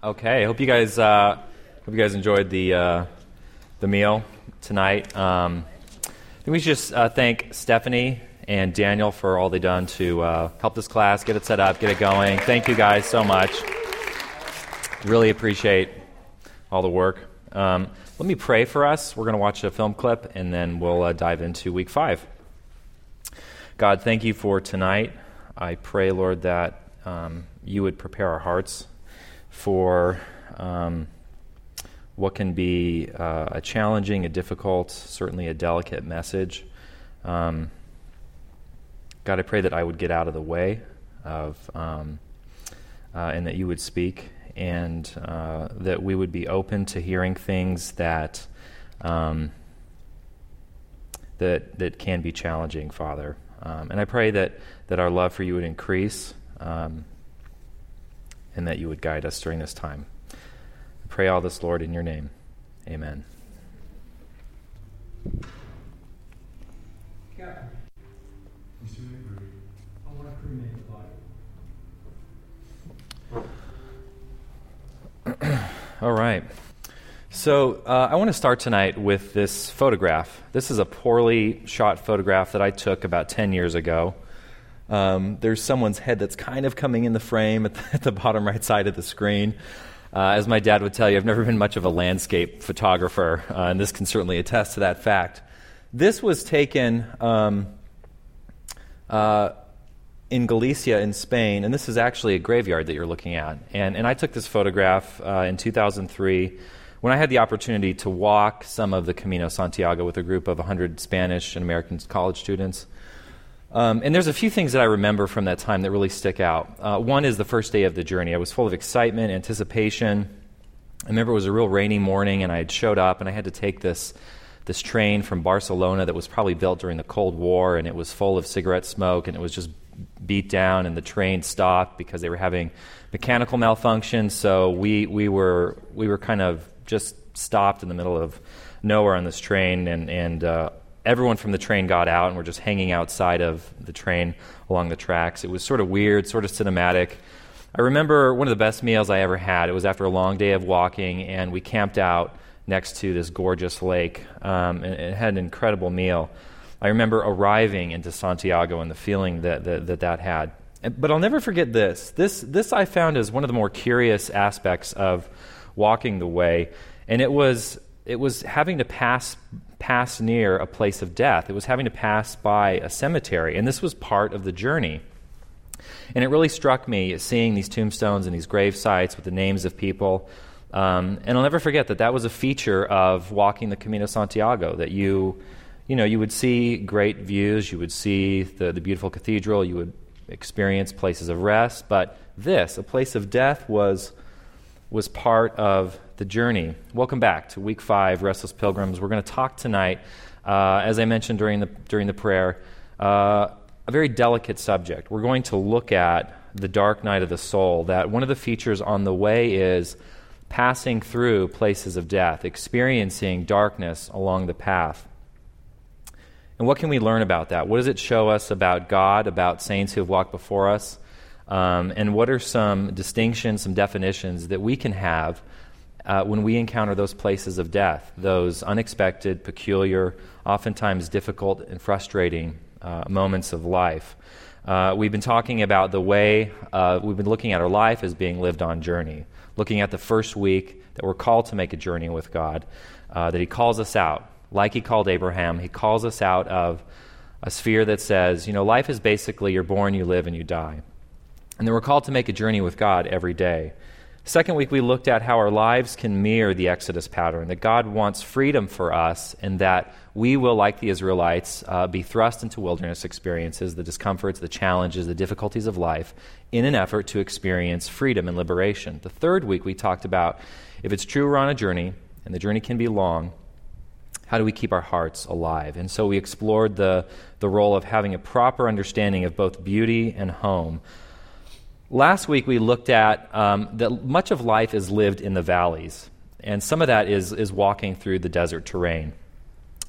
Okay, I hope you guys uh, hope you guys enjoyed the uh, the meal tonight. Um, I think we should just uh, thank Stephanie and Daniel for all they've done to uh, help this class get it set up, get it going. Thank you guys so much. Really appreciate all the work. Um, let me pray for us. We're going to watch a film clip and then we'll uh, dive into week five. God, thank you for tonight. I pray, Lord, that um, you would prepare our hearts for um, what can be uh, a challenging, a difficult, certainly a delicate message. Um, God, I pray that I would get out of the way of, um, uh, and that you would speak, and uh, that we would be open to hearing things that um, that that can be challenging, Father. Um, and I pray that, that our love for you would increase um, and that you would guide us during this time. I pray all this, Lord, in your name. Amen. All right. So, uh, I want to start tonight with this photograph. This is a poorly shot photograph that I took about 10 years ago. Um, there's someone's head that's kind of coming in the frame at the, at the bottom right side of the screen. Uh, as my dad would tell you, I've never been much of a landscape photographer, uh, and this can certainly attest to that fact. This was taken um, uh, in Galicia in Spain, and this is actually a graveyard that you're looking at. And, and I took this photograph uh, in 2003 when I had the opportunity to walk some of the Camino Santiago with a group of 100 Spanish and American college students. Um, and there's a few things that I remember from that time that really stick out. Uh, one is the first day of the journey. I was full of excitement, anticipation. I remember it was a real rainy morning, and I had showed up, and I had to take this this train from Barcelona that was probably built during the Cold War, and it was full of cigarette smoke, and it was just beat down, and the train stopped because they were having mechanical malfunction. So we we were we were kind of just stopped in the middle of nowhere on this train, and, and uh, everyone from the train got out, and we're just hanging outside of the train along the tracks. It was sort of weird, sort of cinematic. I remember one of the best meals I ever had. It was after a long day of walking, and we camped out next to this gorgeous lake, um, and it had an incredible meal. I remember arriving into Santiago and the feeling that that, that, that had. But I'll never forget this. This, this I found as one of the more curious aspects of walking the way, and it was it was having to pass pass near a place of death. It was having to pass by a cemetery, and this was part of the journey. And it really struck me seeing these tombstones and these grave sites with the names of people. Um, and I'll never forget that that was a feature of walking the Camino Santiago. That you, you know, you would see great views, you would see the, the beautiful cathedral, you would experience places of rest. But this, a place of death, was was part of the journey. Welcome back to week five, Restless Pilgrims. We're going to talk tonight, uh, as I mentioned during the, during the prayer, uh, a very delicate subject. We're going to look at the dark night of the soul, that one of the features on the way is passing through places of death, experiencing darkness along the path. And what can we learn about that? What does it show us about God, about saints who have walked before us? Um, and what are some distinctions, some definitions that we can have uh, when we encounter those places of death, those unexpected, peculiar, oftentimes difficult and frustrating uh, moments of life? Uh, we've been talking about the way uh, we've been looking at our life as being lived on journey, looking at the first week that we're called to make a journey with God, uh, that He calls us out, like He called Abraham. He calls us out of a sphere that says, you know, life is basically you're born, you live, and you die. And then we're called to make a journey with God every day. Second week, we looked at how our lives can mirror the Exodus pattern, that God wants freedom for us, and that we will, like the Israelites, uh, be thrust into wilderness experiences, the discomforts, the challenges, the difficulties of life, in an effort to experience freedom and liberation. The third week, we talked about if it's true we're on a journey, and the journey can be long, how do we keep our hearts alive? And so we explored the, the role of having a proper understanding of both beauty and home Last week we looked at um, that much of life is lived in the valleys, and some of that is, is walking through the desert terrain.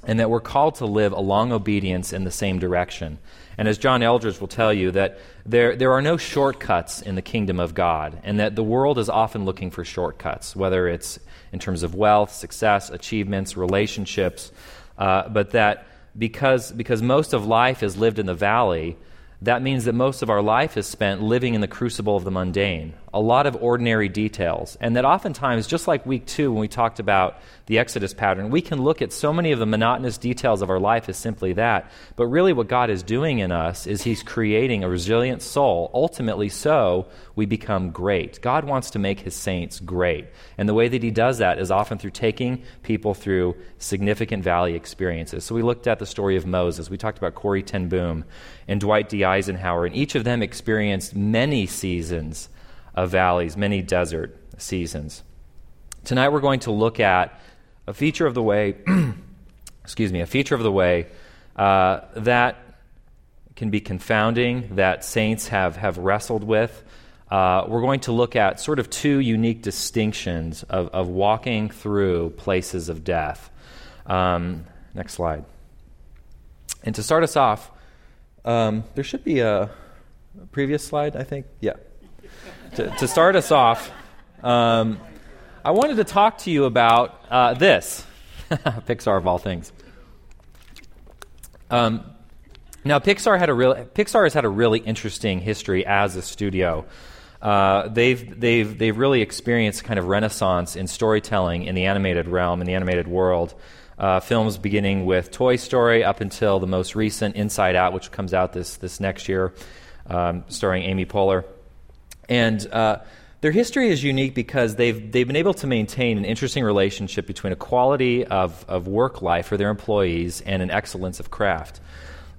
and that we're called to live along obedience in the same direction. And as John Eldredge will tell you, that there, there are no shortcuts in the kingdom of God, and that the world is often looking for shortcuts, whether it's in terms of wealth, success, achievements, relationships, uh, but that because, because most of life is lived in the valley, that means that most of our life is spent living in the crucible of the mundane, a lot of ordinary details. And that oftentimes, just like week two, when we talked about the Exodus pattern, we can look at so many of the monotonous details of our life as simply that. But really, what God is doing in us is He's creating a resilient soul. Ultimately, so we become great. God wants to make His saints great. And the way that He does that is often through taking people through significant valley experiences. So we looked at the story of Moses. We talked about Corrie Ten Boom and Dwight D. Eisenhower, and each of them experienced many seasons of valleys, many desert seasons. Tonight we're going to look at a feature of the way, excuse me, a feature of the way uh, that can be confounding, that saints have, have wrestled with. Uh, we're going to look at sort of two unique distinctions of, of walking through places of death. Um, next slide. And to start us off, um, there should be a, previous slide, I think. Yeah to, to start us off, um, I wanted to talk to you about uh, this Pixar of all things. Um, now, Pixar had a real Pixar has had a really interesting history as a studio. Uh, they've they've they've really experienced kind of renaissance in storytelling in the animated realm in the animated world. Uh, films beginning with Toy Story up until the most recent Inside Out, which comes out this this next year, um, starring Amy Poehler. And uh, their history is unique because they've, they've been able to maintain an interesting relationship between a quality of, of work life for their employees and an excellence of craft.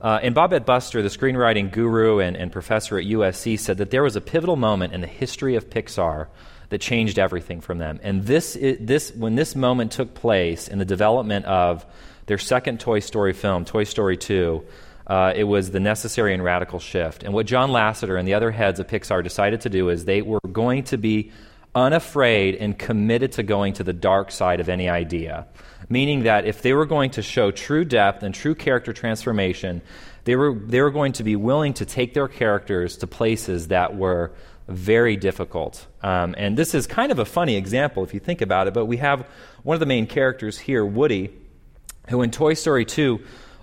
Uh, and Bobette Buster, the screenwriting guru and, and professor at USC, said that there was a pivotal moment in the history of Pixar that changed everything from them. And this, this, when this moment took place in the development of their second Toy Story film, Toy Story 2, uh, it was the necessary and radical shift. And what John Lasseter and the other heads of Pixar decided to do is they were going to be unafraid and committed to going to the dark side of any idea. Meaning that if they were going to show true depth and true character transformation, they were, they were going to be willing to take their characters to places that were very difficult. Um, and this is kind of a funny example if you think about it, but we have one of the main characters here, Woody, who in Toy Story 2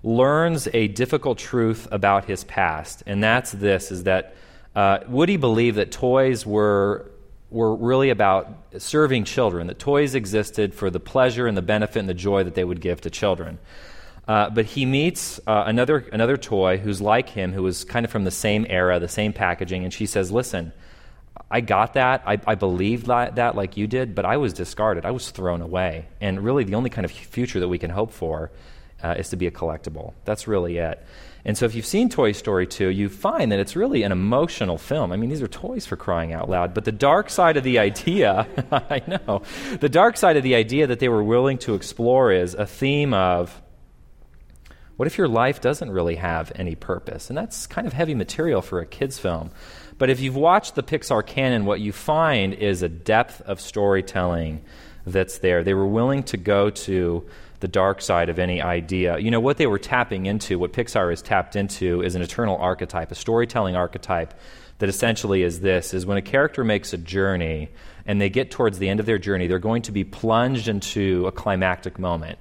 learns a difficult truth about his past, and that's this: is that uh, Woody believed that toys were were really about serving children. That toys existed for the pleasure and the benefit and the joy that they would give to children. Uh, but he meets uh, another another toy who's like him, who was kind of from the same era, the same packaging, and she says, "Listen." I got that. I, I believed that, that like you did, but I was discarded. I was thrown away. And really, the only kind of future that we can hope for uh, is to be a collectible. That's really it. And so if you've seen Toy Story 2, you find that it's really an emotional film. I mean, these are toys for crying out loud. But the dark side of the idea, I know, the dark side of the idea that they were willing to explore is a theme of what if your life doesn't really have any purpose? And that's kind of heavy material for a kid's film. But if you've watched the Pixar canon, what you find is a depth of storytelling that's there. They were willing to go to the dark side of any idea. You know, what they were tapping into, what Pixar has tapped into, is an eternal archetype, a storytelling archetype that essentially is this is when a character makes a journey and they get towards the end of their journey, they're going to be plunged into a climactic moment,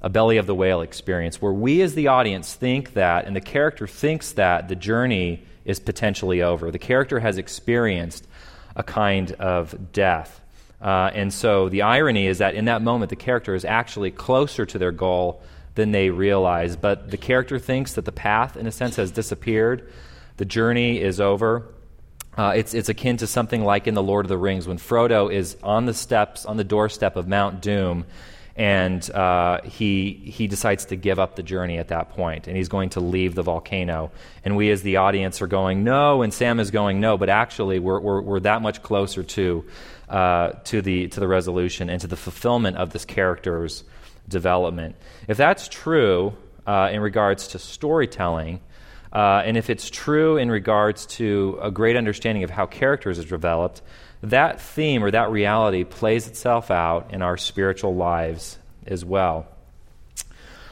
a belly of the whale experience, where we as the audience think that, and the character thinks that the journey is potentially over. The character has experienced a kind of death. Uh, and so the irony is that in that moment, the character is actually closer to their goal than they realize. But the character thinks that the path, in a sense, has disappeared, the journey is over. Uh, it's, it's akin to something like in The Lord of the Rings when Frodo is on the steps, on the doorstep of Mount Doom, and uh, he, he decides to give up the journey at that point, and he's going to leave the volcano. And we, as the audience, are going, no, and Sam is going, no, but actually, we're, we're, we're that much closer to uh, to, the, to the resolution and to the fulfillment of this character's development. If that's true uh, in regards to storytelling, uh, and if it's true in regards to a great understanding of how characters are developed, that theme or that reality plays itself out in our spiritual lives as well.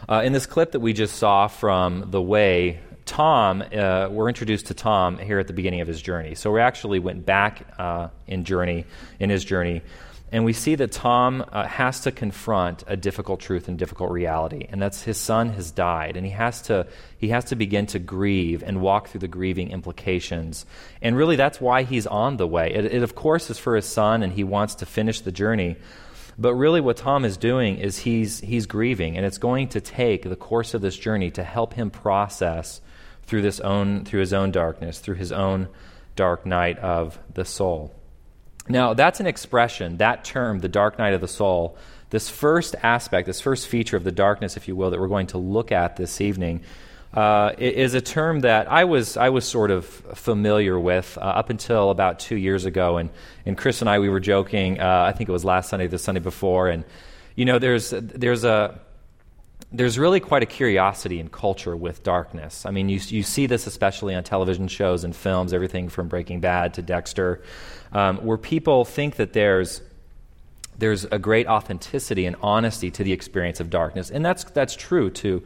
Uh, in this clip that we just saw from The Way, Tom, uh, we're introduced to Tom here at the beginning of his journey. So we actually went back uh, in journey, in his journey, and we see that Tom uh, has to confront a difficult truth and difficult reality, and that's his son has died, and he has to he has to begin to grieve and walk through the grieving implications. And really, that's why he's on the way. It, it of course is for his son, and he wants to finish the journey. But really, what Tom is doing is he's he's grieving, and it's going to take the course of this journey to help him process through this own through his own darkness, through his own dark night of the soul. Now, that's an expression, that term, the dark night of the soul, this first aspect, this first feature of the darkness, if you will, that we're going to look at this evening, uh, is a term that I was, I was sort of familiar with uh, up until about two years ago. And, and Chris and I, we were joking, uh, I think it was last Sunday, the Sunday before. And, you know, there's, there's a, there's really quite a curiosity in culture with darkness. I mean, you, you see this especially on television shows and films, everything from Breaking Bad to Dexter, um, where people think that there's, there's a great authenticity and honesty to the experience of darkness. And that's, that's true to,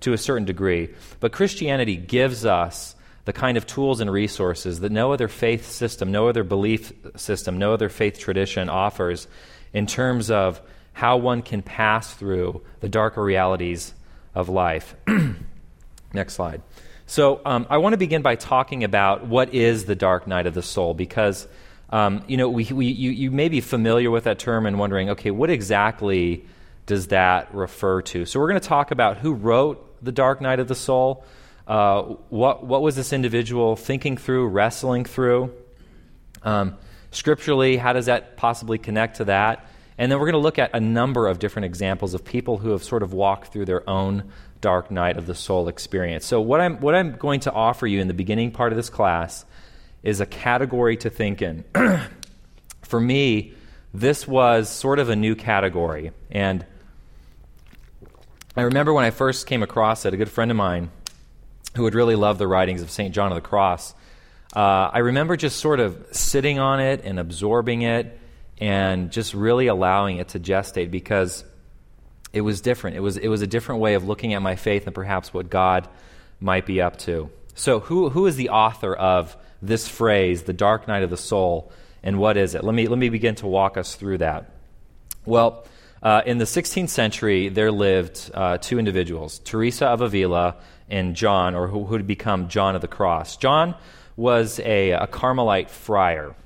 to a certain degree. But Christianity gives us the kind of tools and resources that no other faith system, no other belief system, no other faith tradition offers in terms of how one can pass through the darker realities of life. Next slide. So, um, I want to begin by talking about what is the dark night of the soul, because um, you know we, we, you, you may be familiar with that term and wondering, okay, what exactly does that refer to? So, we're going to talk about who wrote the dark night of the soul. Uh, what, what was this individual thinking through, wrestling through? Um, scripturally, how does that possibly connect to that? And then we're going to look at a number of different examples of people who have sort of walked through their own dark night of the soul experience. So, what I'm, what I'm going to offer you in the beginning part of this class is a category to think in. For me, this was sort of a new category. And I remember when I first came across it, a good friend of mine who had really loved the writings of St. John of the Cross, uh, I remember just sort of sitting on it and absorbing it and just really allowing it to gestate because it was different. It was, it was a different way of looking at my faith and perhaps what God might be up to. So, who, who is the author of this phrase, the dark night of the soul, and what is it? Let me, let me begin to walk us through that. Well, uh, in the 16th century, there lived uh, two individuals, Teresa of Avila and John, or who would become John of the Cross. John was a, a Carmelite friar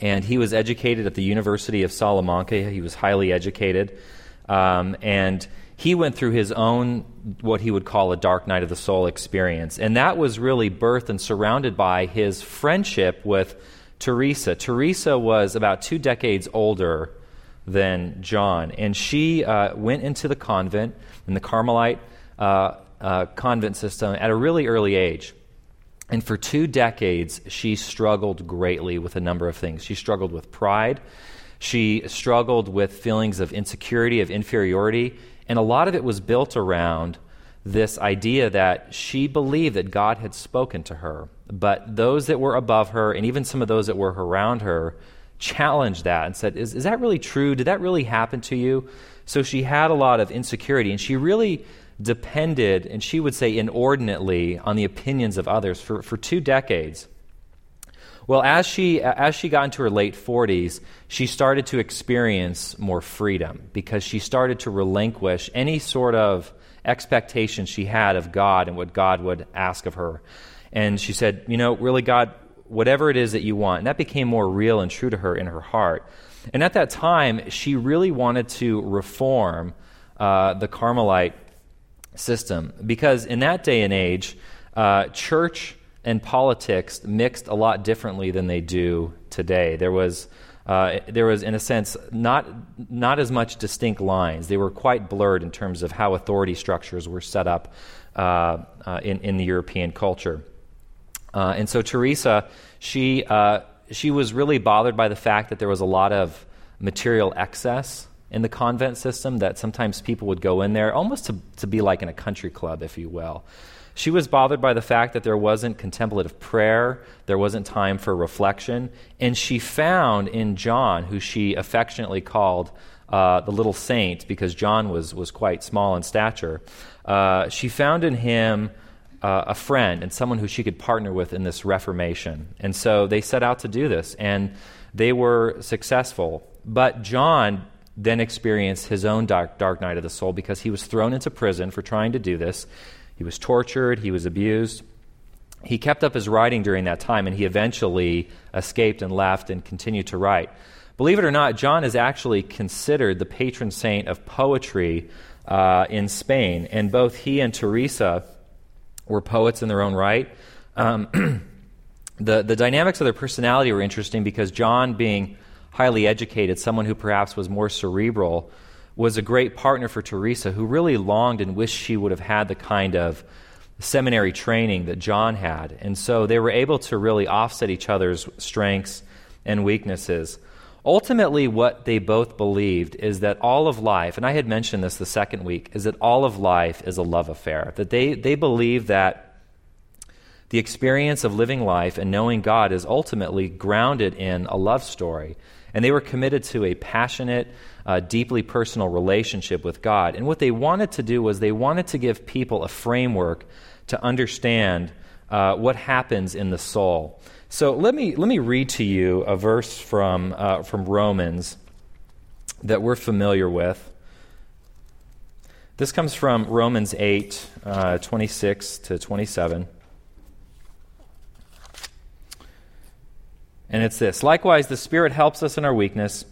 and he was educated at the University of Salamanca. He was highly educated. Um, and he went through his own, what he would call a dark night of the soul experience. And that was really birthed and surrounded by his friendship with Teresa. Teresa was about two decades older than John. And she uh, went into the convent, in the Carmelite uh, uh, convent system, at a really early age. And for two decades, she struggled greatly with a number of things. She struggled with pride. She struggled with feelings of insecurity, of inferiority. And a lot of it was built around this idea that she believed that God had spoken to her. But those that were above her, and even some of those that were around her, challenged that and said, Is, is that really true? Did that really happen to you? So she had a lot of insecurity. And she really depended, and she would say inordinately, on the opinions of others for, for two decades. Well, as she, as she got into her late 40s, she started to experience more freedom because she started to relinquish any sort of expectation she had of God and what God would ask of her. And she said, You know, really, God, whatever it is that you want. And that became more real and true to her in her heart. And at that time, she really wanted to reform uh, the Carmelite system. Because in that day and age, uh, church and politics mixed a lot differently than they do today. There was, uh, there was in a sense, not, not as much distinct lines. They were quite blurred in terms of how authority structures were set up uh, uh in, in the European culture. Uh, and so Teresa, she, uh, she was really bothered by the fact that there was a lot of material excess in the convent system that sometimes people would go in there almost to, to be like in a country club, if you will. She was bothered by the fact that there wasn't contemplative prayer, there wasn't time for reflection, and she found in John, who she affectionately called uh, the little saint, because John was, was quite small in stature, uh, she found in him uh, a friend and someone who she could partner with in this reformation. And so they set out to do this, and they were successful. But John then experienced his own dark, dark night of the soul because he was thrown into prison for trying to do this. He was tortured, he was abused. He kept up his writing during that time, and he eventually escaped and left and continued to write. Believe it or not, John is actually considered the patron saint of poetry uh, in Spain, and both he and Teresa were poets in their own right. Um, the, the dynamics of their personality were interesting because John, being highly educated, someone who perhaps was more cerebral, was a great partner for Teresa, who really longed and wished she would have had the kind of seminary training that John had. And so they were able to really offset each other's strengths and weaknesses. Ultimately, what they both believed is that all of life, and I had mentioned this the second week, is that all of life is a love affair. That they, they believe that the experience of living life and knowing God is ultimately grounded in a love story. And they were committed to a passionate, uh, deeply personal relationship with God. And what they wanted to do was they wanted to give people a framework to understand uh, what happens in the soul. So let me, let me read to you a verse from, uh, from Romans that we're familiar with. This comes from Romans 8, uh, 26 to 27. And it's this Likewise, the Spirit helps us in our weakness,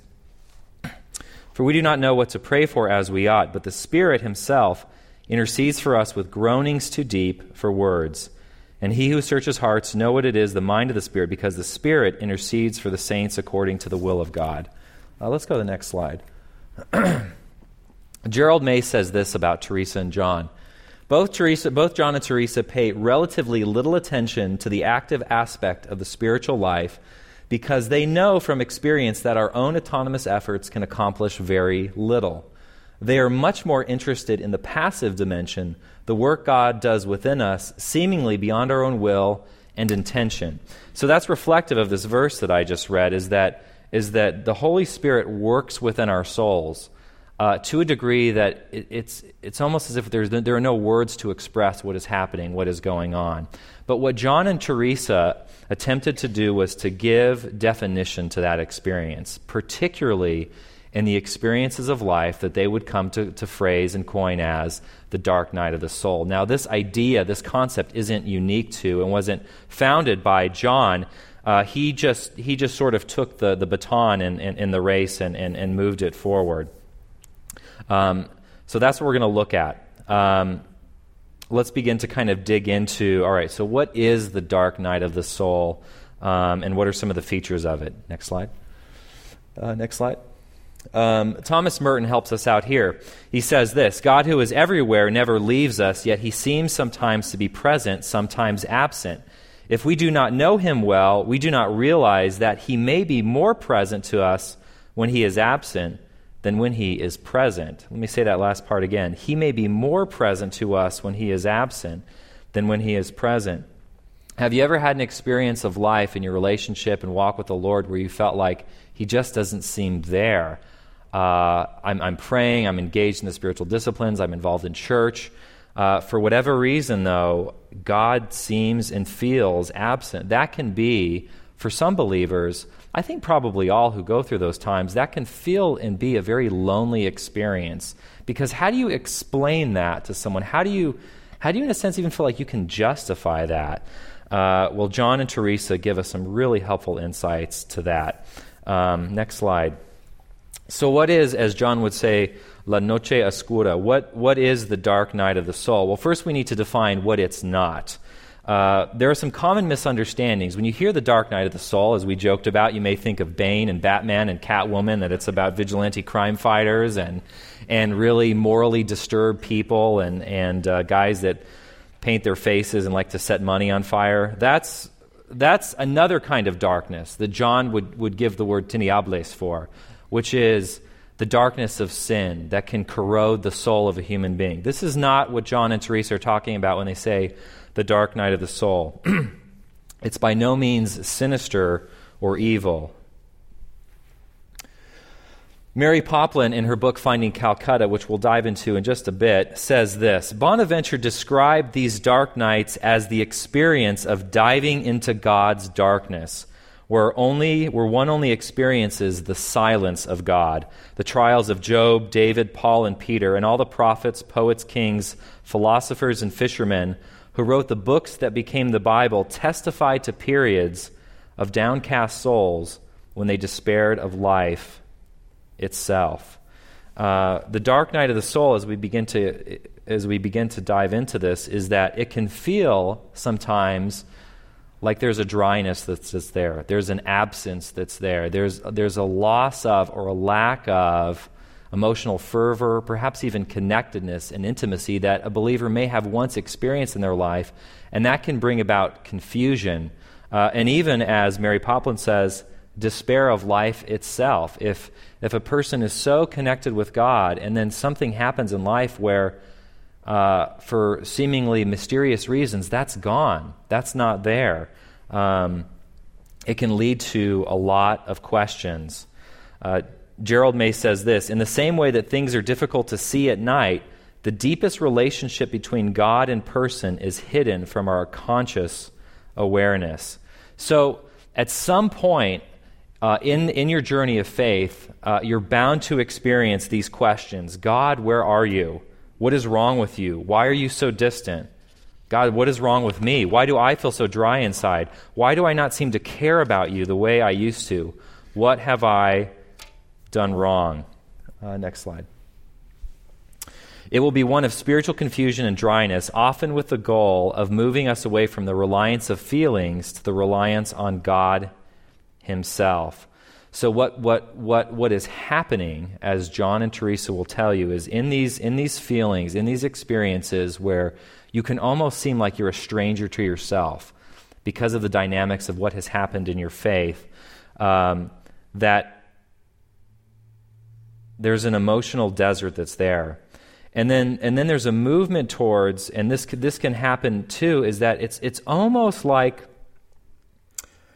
for we do not know what to pray for as we ought, but the Spirit Himself intercedes for us with groanings too deep for words. And he who searches hearts know what it is, the mind of the Spirit, because the Spirit intercedes for the saints according to the will of God. Uh, let's go to the next slide. Gerald May says this about Teresa and John. Both, Teresa, both John and Teresa pay relatively little attention to the active aspect of the spiritual life because they know from experience that our own autonomous efforts can accomplish very little. They are much more interested in the passive dimension, the work God does within us, seemingly beyond our own will and intention. So that's reflective of this verse that I just read is that, is that the Holy Spirit works within our souls uh, to a degree that it, it's, it's almost as if there's, there are no words to express what is happening, what is going on. But what John and Teresa attempted to do was to give definition to that experience, particularly in the experiences of life that they would come to, to phrase and coin as the dark night of the soul. Now, this idea, this concept, isn't unique to and wasn't founded by John. Uh, he, just, he just sort of took the, the baton in, in, in the race and, and, and moved it forward. Um, so that's what we're going to look at. Um, let's begin to kind of dig into all right, so what is the dark night of the soul, um, and what are some of the features of it? Next slide. Uh, next slide. Um, Thomas Merton helps us out here. He says this God, who is everywhere, never leaves us, yet he seems sometimes to be present, sometimes absent. If we do not know him well, we do not realize that he may be more present to us when he is absent than when he is present. Let me say that last part again. He may be more present to us when he is absent than when he is present. Have you ever had an experience of life in your relationship and walk with the Lord where you felt like he just doesn't seem there? Uh, I'm, I'm, praying, I'm engaged in the spiritual disciplines, I'm involved in church. Uh, for whatever reason, though, God seems and feels absent. That can be, for some believers, I think probably all who go through those times, that can feel and be a very lonely experience. Because how do you explain that to someone? How do you, how do you in a sense, even feel like you can justify that? Uh, well, John and Teresa give us some really helpful insights to that. Um, next slide. So, what is, as John would say, la noche oscura? What, what is the dark night of the soul? Well, first we need to define what it's not. Uh, there are some common misunderstandings. When you hear the Dark Night of the Soul, as we joked about, you may think of Bane and Batman and Catwoman, that it's about vigilante crime fighters and, and really morally disturbed people and, and uh, guys that paint their faces and like to set money on fire. That's, that's another kind of darkness that John would, would give the word tinieblas for, which is the darkness of sin that can corrode the soul of a human being. This is not what John and Teresa are talking about when they say the dark night of the soul. it's by no means sinister or evil. Mary Poplin, in her book Finding Calcutta, which we'll dive into in just a bit, says this Bonaventure described these dark nights as the experience of diving into God's darkness, where, only, where one only experiences the silence of God. The trials of Job, David, Paul, and Peter, and all the prophets, poets, kings, philosophers, and fishermen who wrote the books that became the Bible testify to periods of downcast souls when they despaired of life itself. Uh, the dark night of the soul, as we begin to as we begin to dive into this, is that it can feel sometimes like there's a dryness that's, that's there. There's an absence that's there. There's there's a loss of or a lack of emotional fervor, perhaps even connectedness and intimacy that a believer may have once experienced in their life, and that can bring about confusion. Uh, and even as Mary Poplin says, despair of life itself. If, if a person is so connected with God and then something happens in life where, uh, for seemingly mysterious reasons, that's gone, that's not there, um, it can lead to a lot of questions. Uh, Gerald May says this In the same way that things are difficult to see at night, the deepest relationship between God and person is hidden from our conscious awareness. So, at some point, uh, in, in your journey of faith, uh, you're bound to experience these questions God, where are you? What is wrong with you? Why are you so distant? God, what is wrong with me? Why do I feel so dry inside? Why do I not seem to care about you the way I used to? What have I done wrong? Uh, next slide. It will be one of spiritual confusion and dryness, often with the goal of moving us away from the reliance of feelings to the reliance on God himself. So what, what, what, what is happening, as John and Teresa will tell you, is in these, in these feelings, in these experiences where you can almost seem like you're a stranger to yourself because of the dynamics of what has happened in your faith, um, that there's an emotional desert that's there. And then, and then there's a movement towards, and this, this can happen too, is that it's, it's almost like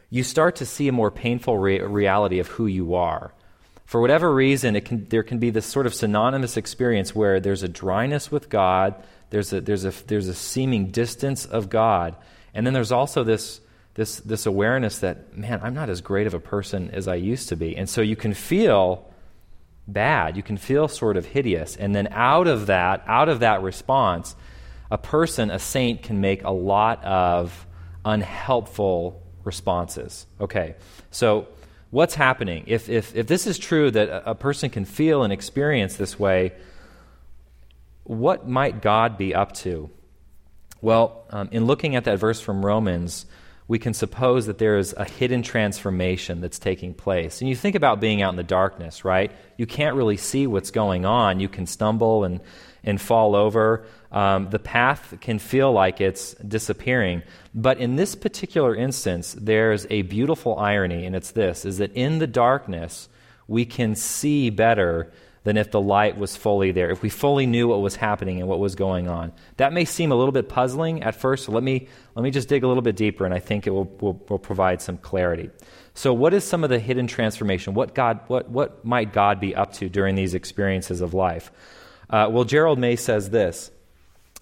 you start to see a more painful re- reality of who you are. For whatever reason, it can, there can be this sort of synonymous experience where there's a dryness with God, there's a, there's a, there's a seeming distance of God, and then there's also this, this, this awareness that, man, I'm not as great of a person as I used to be. And so you can feel bad, you can feel sort of hideous. And then out of that, out of that response, a person, a saint, can make a lot of unhelpful responses. Okay, so what's happening? If, if, if this is true that a, person can feel and experience this way, what might God be up to? Well, um, in looking at that verse from Romans, we can suppose that there is a hidden transformation that's taking place. And you think about being out in the darkness, right? You can't really see what's going on. You can stumble and, and fall over. Um, the path can feel like it's disappearing. But in this particular instance, there's a beautiful irony, and it's this is that in the darkness, we can see better than if the light was fully there, if we fully knew what was happening and what was going on. That may seem a little bit puzzling at first, so let me, let me just dig a little bit deeper, and I think it will, will, will provide some clarity. So, what is some of the hidden transformation? What, God, what, what might God be up to during these experiences of life? Uh, well, Gerald May says this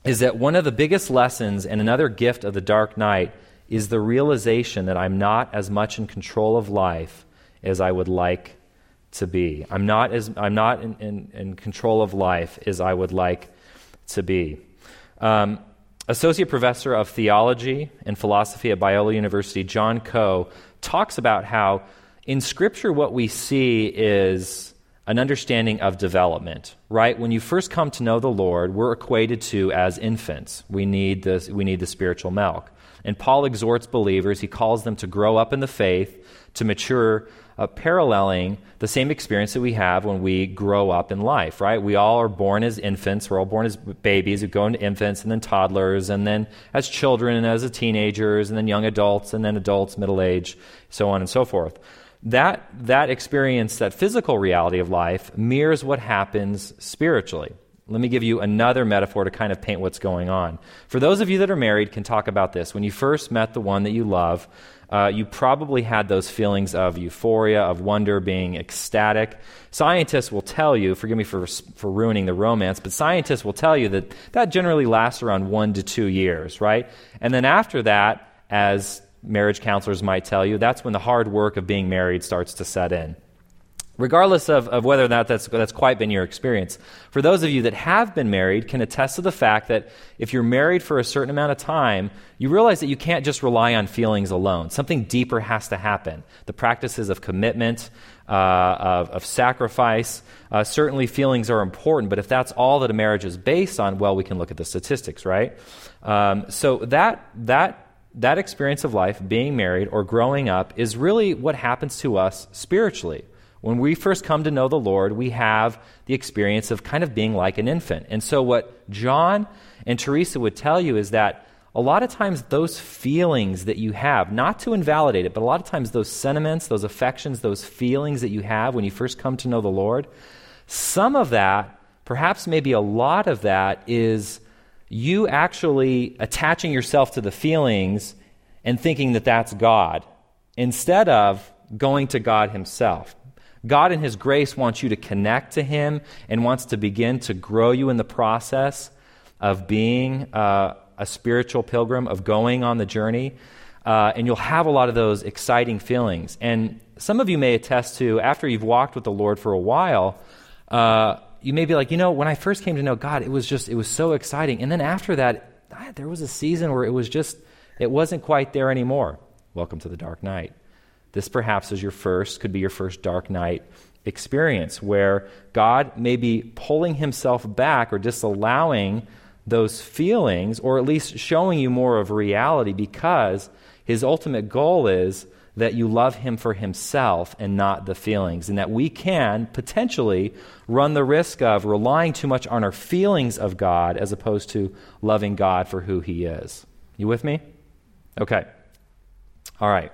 is that one of the biggest lessons and another gift of the dark night is the realization that I'm not as much in control of life as I would like to be. I'm not, as, I'm not in, in, in control of life as I would like to be. Um, Associate Professor of Theology and Philosophy at Biola University, John Coe, talks about how in Scripture what we see is an understanding of development, right? When you first come to know the Lord, we're equated to as infants. We need, this, we need the spiritual milk. And Paul exhorts believers, he calls them to grow up in the faith, to mature uh, paralleling the same experience that we have when we grow up in life, right? We all are born as infants. We're all born as babies. We go into infants and then toddlers and then as children and as teenagers and then young adults and then adults, middle age, so on and so forth. that, that experience, that physical reality of life, mirrors what happens spiritually. Let me give you another metaphor to kind of paint what's going on. For those of you that are married, can talk about this. When you first met the one that you love, uh, you probably had those feelings of euphoria, of wonder, being ecstatic. Scientists will tell you, forgive me for, for ruining the romance, but scientists will tell you that that generally lasts around one to two years, right? And then after that, as marriage counselors might tell you, that's when the hard work of being married starts to set in. Regardless of, of whether or not that's, that's quite been your experience, for those of you that have been married, can attest to the fact that if you're married for a certain amount of time, you realize that you can't just rely on feelings alone. Something deeper has to happen. The practices of commitment, uh, of, of, sacrifice, uh, certainly feelings are important, but if that's all that a marriage is based on, well, we can look at the statistics, right? Um, so that, that that experience of life, being married or growing up, is really what happens to us spiritually. When we first come to know the Lord, we have the experience of kind of being like an infant. And so, what John and Teresa would tell you is that a lot of times those feelings that you have, not to invalidate it, but a lot of times those sentiments, those affections, those feelings that you have when you first come to know the Lord, some of that, perhaps maybe a lot of that, is you actually attaching yourself to the feelings and thinking that that's God instead of going to God Himself. God, in His grace, wants you to connect to Him and wants to begin to grow you in the process of being uh, a spiritual pilgrim, of going on the journey. Uh, and you'll have a lot of those exciting feelings. And some of you may attest to, after you've walked with the Lord for a while, uh, you may be like, you know, when I first came to know God, it was just, it was so exciting. And then after that, there was a season where it was just, it wasn't quite there anymore. Welcome to the dark night. This perhaps is your first, could be your first dark night experience where God may be pulling himself back or disallowing those feelings, or at least showing you more of reality because his ultimate goal is that you love him for himself and not the feelings, and that we can potentially run the risk of relying too much on our feelings of God as opposed to loving God for who he is. You with me? Okay. All right.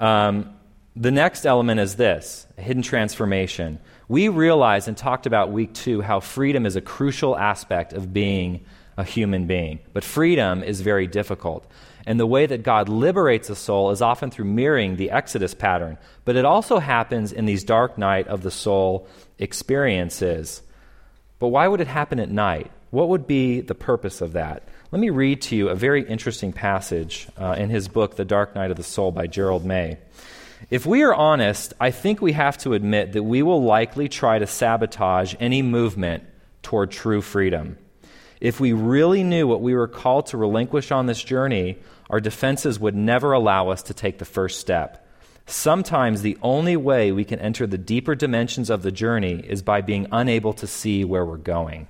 Um, the next element is this hidden transformation. We realized and talked about week two how freedom is a crucial aspect of being a human being. But freedom is very difficult. And the way that God liberates a soul is often through mirroring the Exodus pattern. But it also happens in these dark night of the soul experiences. But why would it happen at night? What would be the purpose of that? Let me read to you a very interesting passage uh, in his book, The Dark Night of the Soul by Gerald May. If we are honest, I think we have to admit that we will likely try to sabotage any movement toward true freedom. If we really knew what we were called to relinquish on this journey, our defenses would never allow us to take the first step. Sometimes the only way we can enter the deeper dimensions of the journey is by being unable to see where we're going.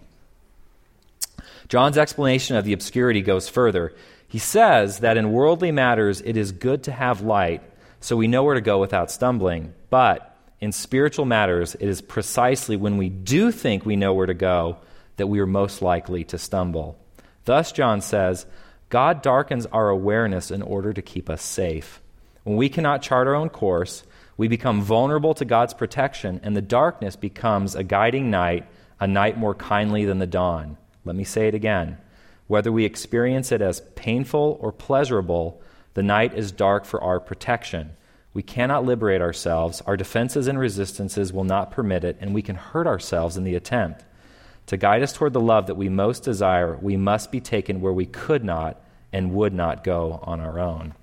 John's explanation of the obscurity goes further. He says that in worldly matters it is good to have light so we know where to go without stumbling. But in spiritual matters, it is precisely when we do think we know where to go that we are most likely to stumble. Thus, John says, God darkens our awareness in order to keep us safe. When we cannot chart our own course, we become vulnerable to God's protection, and the darkness becomes a guiding night, a night more kindly than the dawn. Let me say it again. Whether we experience it as painful or pleasurable, the night is dark for our protection. We cannot liberate ourselves. Our defenses and resistances will not permit it, and we can hurt ourselves in the attempt. To guide us toward the love that we most desire, we must be taken where we could not and would not go on our own.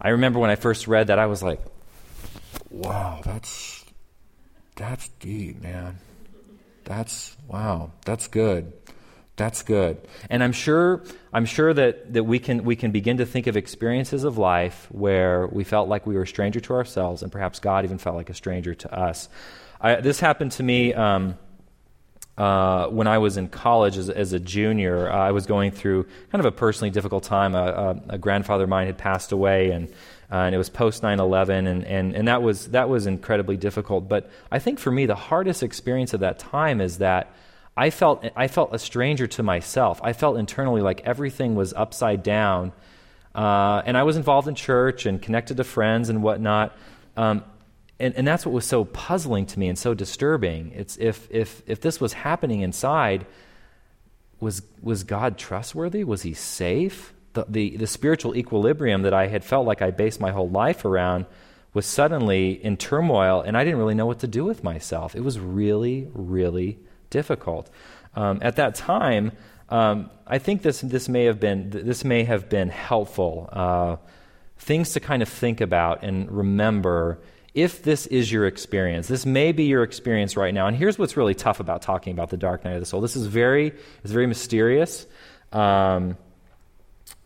I remember when I first read that, I was like, wow, that's, that's deep, man. That's, wow, that's good. That's good. And I'm sure, I'm sure that, that we, can, we can begin to think of experiences of life where we felt like we were a stranger to ourselves, and perhaps God even felt like a stranger to us. I, this happened to me. Um, uh, when I was in college as, as a junior, uh, I was going through kind of a personally difficult time. A, a, a grandfather of mine had passed away, and, uh, and it was post 9 11, and, and, and that, was, that was incredibly difficult. But I think for me, the hardest experience of that time is that I felt, I felt a stranger to myself. I felt internally like everything was upside down. Uh, and I was involved in church and connected to friends and whatnot. Um, and, and that's what was so puzzling to me and so disturbing. It's if, if, if this was happening inside, was, was God trustworthy? Was he safe? The, the, the spiritual equilibrium that I had felt like I based my whole life around was suddenly in turmoil, and I didn't really know what to do with myself. It was really, really difficult. Um, at that time, um, I think this, this, may have been, this may have been helpful. Uh, things to kind of think about and remember if this is your experience. This may be your experience right now. And here's what's really tough about talking about the dark night of the soul. This is very, it's very mysterious. Um,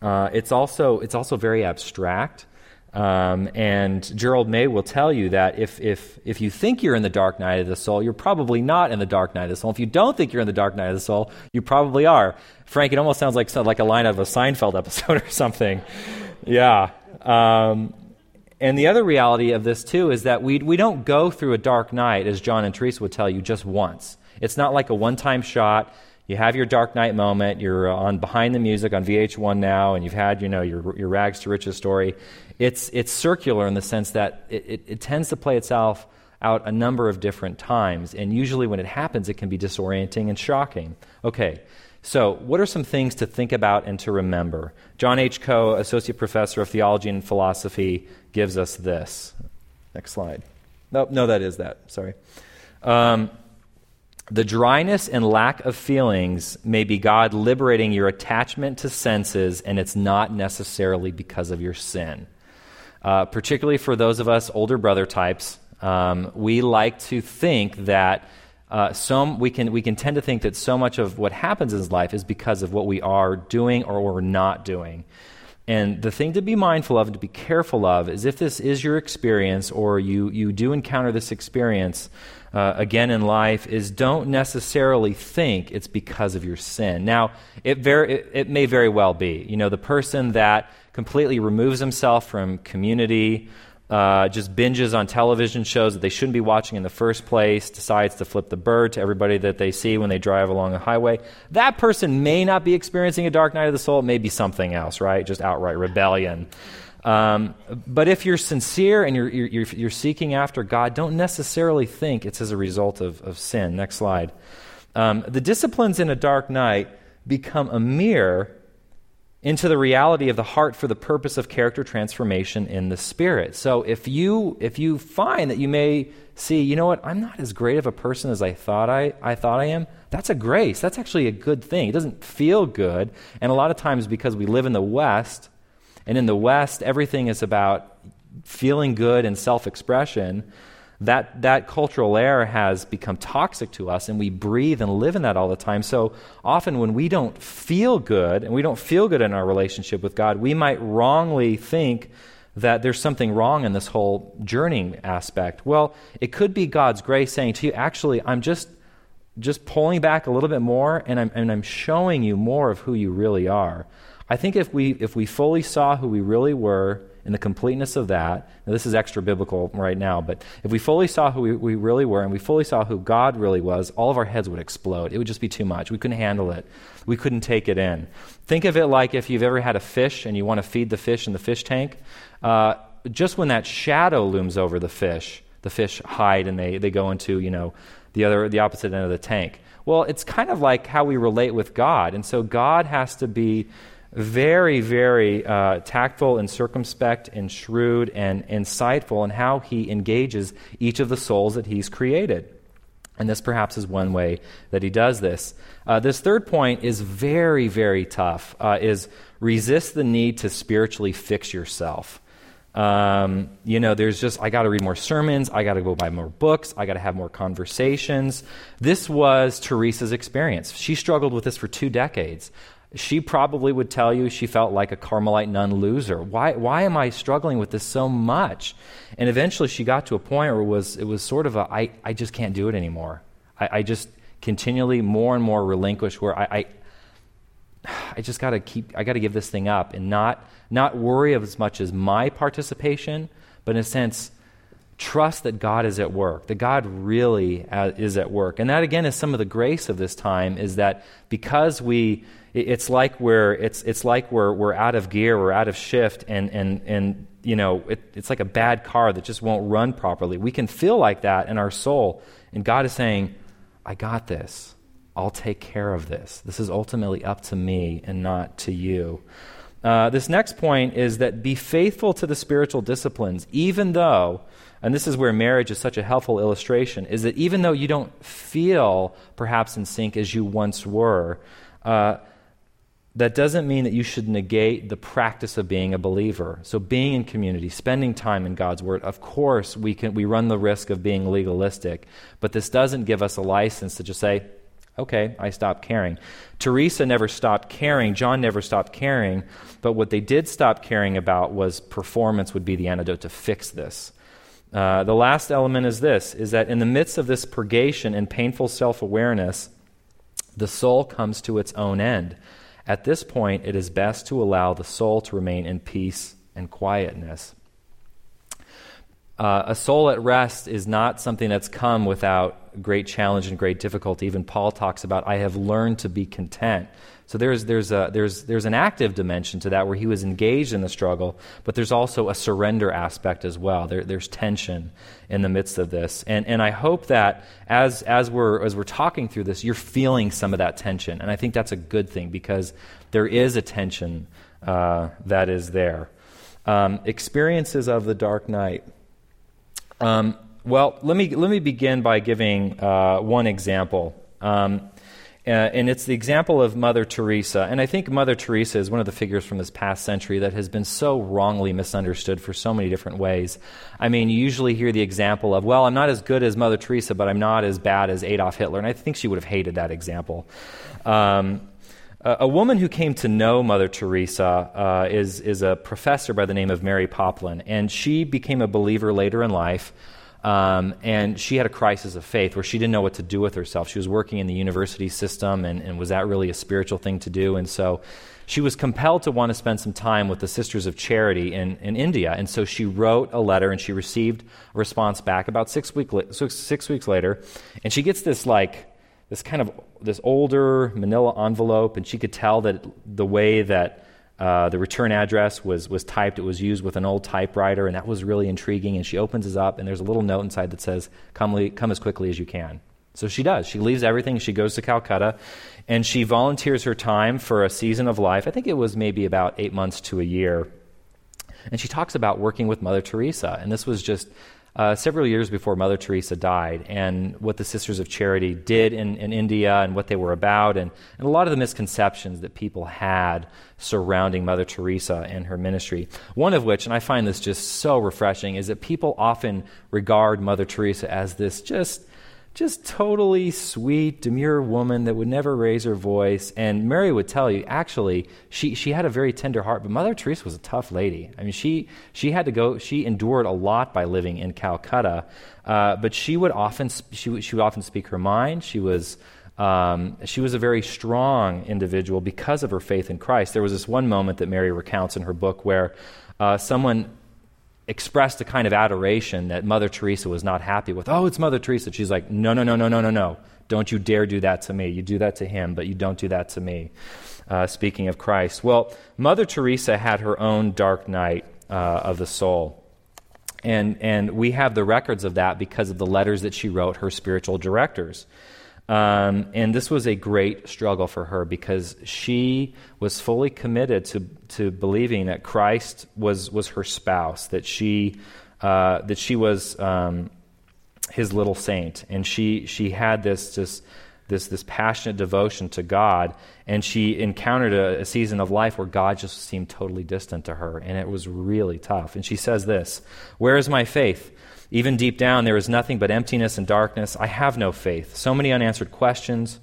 uh, it's also it's also very abstract. Um, and Gerald May will tell you that if, if, if you think you're in the dark night of the soul, you're probably not in the dark night of the soul. If you don't think you're in the dark night of the soul, you probably are. Frank, it almost sounds like, like a line out of a Seinfeld episode or something. yeah. Um, and the other reality of this, too, is that we, we don't go through a dark night, as John and Teresa would tell you, just once. It's not like a one time shot you have your dark night moment. You're on behind the music on VH1 now, and you've had you know your your rags to riches story. It's it's circular in the sense that it, it, it tends to play itself out a number of different times, and usually when it happens, it can be disorienting and shocking. Okay. So, what are some things to think about and to remember? John H. Coe, Associate Professor of Theology and Philosophy, gives us this. Next slide. Nope, no, that is that. Sorry. Um, the dryness and lack of feelings may be God liberating your attachment to senses, and it's not necessarily because of your sin. Uh, particularly for those of us older brother types, um, we like to think that uh, some, we, can, we can tend to think that so much of what happens in life is because of what we are doing or we're not doing. And the thing to be mindful of and to be careful of is if this is your experience or you, you do encounter this experience, uh, again in life is don't necessarily think it's because of your sin. Now, it, very, it, it may very well be. You know, the person that completely removes himself from community, uh, just binges on television shows that they shouldn't be watching in the first place, decides to flip the bird to everybody that they see when they drive along the highway. That person may not be experiencing a dark night of the soul. It may be something else, right? Just outright rebellion. Um, but if you're sincere and you're, you're, you're, seeking after God, don't necessarily think it's as a result of, of sin. Next slide. Um, the disciplines in a dark night become a mirror into the reality of the heart for the purpose of character transformation in the spirit. So if you if you find that you may see, you know what, I'm not as great of a person as I thought I, I thought I am, that's a grace. That's actually a good thing. It doesn't feel good. And a lot of times because we live in the West, and in the West, everything is about feeling good and self expression. That, that cultural air has become toxic to us, and we breathe and live in that all the time. So often, when we don't feel good, and we don't feel good in our relationship with God, we might wrongly think that there's something wrong in this whole journeying aspect. Well, it could be God's grace saying to you, actually, I'm just just pulling back a little bit more and I'm, and I'm showing you more of who you really are. I think if we, if we fully saw who we really were in the completeness of that, this is extra biblical right now, but if we fully saw who we, we really were and we fully saw who God really was, all of our heads would explode. It would just be too much. We couldn't handle it. We couldn't take it in. Think of it like if you've ever had a fish and you want to feed the fish in the fish tank. Uh, just when that shadow looms over the fish, the fish hide and they, they go into, you know, the other the opposite end of the tank. Well, it's kind of like how we relate with God. And so God has to be very, very uh, tactful and circumspect and shrewd and insightful in how he engages each of the souls that he's created. And this perhaps is one way that he does this. Uh, this third point is very, very tough, uh, is resist the need to spiritually fix yourself. Um, you know, there's just, I got to read more sermons. I got to go buy more books. I got to have more conversations. This was Teresa's experience. She struggled with this for two decades she probably would tell you she felt like a Carmelite nun loser. Why, why am I struggling with this so much? And eventually she got to a point where it was, it was sort of a, I, I just can't do it anymore. I, I just continually more and more relinquish where I, I, I just got to keep, I got to give this thing up and not, not worry as much as my participation, but in a sense, trust that God is at work, that God really uh, is at work. And that, again, is some of the grace of this time, is that because we, it's like we're, it's, it's like we're, we're out of gear, we're out of shift, and, and, and you know, it, it's like a bad car that just won't run properly. We can feel like that in our soul. And God is saying, I got this. I'll take care of this. This is ultimately up to me and not to you. Uh, this next point is that be faithful to the spiritual disciplines, even though and this is where marriage is such a helpful illustration, is that even though you don't feel perhaps in sync as you once were, uh, that doesn't mean that you should negate the practice of being a believer. So, being in community, spending time in God's Word, of course, we, can, we run the risk of being legalistic, but this doesn't give us a license to just say, okay, I stopped caring. Teresa never stopped caring. John never stopped caring. But what they did stop caring about was performance would be the antidote to fix this. Uh, the last element is this is that in the midst of this purgation and painful self-awareness the soul comes to its own end at this point it is best to allow the soul to remain in peace and quietness. Uh, a soul at rest is not something that's come without great challenge and great difficulty. Even paul talks about i have learned to be content so there's, there's, a, there's, there's an active dimension to that where he was engaged in the struggle, but there's also a surrender aspect as well. There, there's tension in the midst of this. And, and I hope that as, as, we're, as we're talking through this, you're feeling some of that tension. And I think that's a good thing because there is a tension uh, that is there. Um, experiences of the dark night. Um, well, let me, let me begin by giving uh, one example. Um, uh, and it's the example of Mother Teresa. And I think Mother Teresa is one of the figures from this past century that has been so wrongly misunderstood for so many different ways. I mean, you usually hear the example of, well, I'm not as good as Mother Teresa, but I'm not as bad as Adolf Hitler. And I think she would have hated that example. Um, a woman who came to know Mother Teresa uh, is, is a professor by the name of Mary Poplin, and she became a believer later in life. Um, and she had a crisis of faith where she didn't know what to do with herself. She was working in the university system, and, and was that really a spiritual thing to do? And so she was compelled to want to spend some time with the Sisters of Charity in, in India. And so she wrote a letter, and she received a response back about six, week, six, six weeks later. And she gets this, like, this kind of this older manila envelope, and she could tell that the way that uh, the return address was, was typed. It was used with an old typewriter, and that was really intriguing. And she opens it up, and there's a little note inside that says, come, come as quickly as you can. So she does. She leaves everything. She goes to Calcutta, and she volunteers her time for a season of life. I think it was maybe about eight months to a year. And she talks about working with Mother Teresa. And this was just uh, several years before Mother Teresa died, and what the Sisters of Charity did in, in India and what they were about, and, and a lot of the misconceptions that people had surrounding Mother Teresa and her ministry. One of which, and I find this just so refreshing, is that people often regard Mother Teresa as this just just totally sweet, demure woman that would never raise her voice. And Mary would tell you, actually, she, she had a very tender heart, but Mother Teresa was a tough lady. I mean, she, she had to go, she endured a lot by living in Calcutta, uh, but she would often, she, she would often speak her mind. She was, um, she was a very strong individual because of her faith in Christ. There was this one moment that Mary recounts in her book where uh, someone expressed a kind of adoration that Mother Teresa was not happy with. Oh, it's Mother Teresa. She's like, no, no, no, no, no, no, no. Don't you dare do that to me. You do that to him, but you don't do that to me. Uh, speaking of Christ. Well, Mother Teresa had her own dark night uh, of the soul. And, and we have the records of that because of the letters that she wrote her spiritual directors. Um, and this was a great struggle for her because she was fully committed to, to believing that Christ was, was her spouse, that she, uh, that she was um, his little saint. And she, she had this, this, this, this passionate devotion to God. And she encountered a, a season of life where God just seemed totally distant to her. And it was really tough. And she says this Where is my faith? Even deep down, there is nothing but emptiness and darkness. I have no faith. So many unanswered questions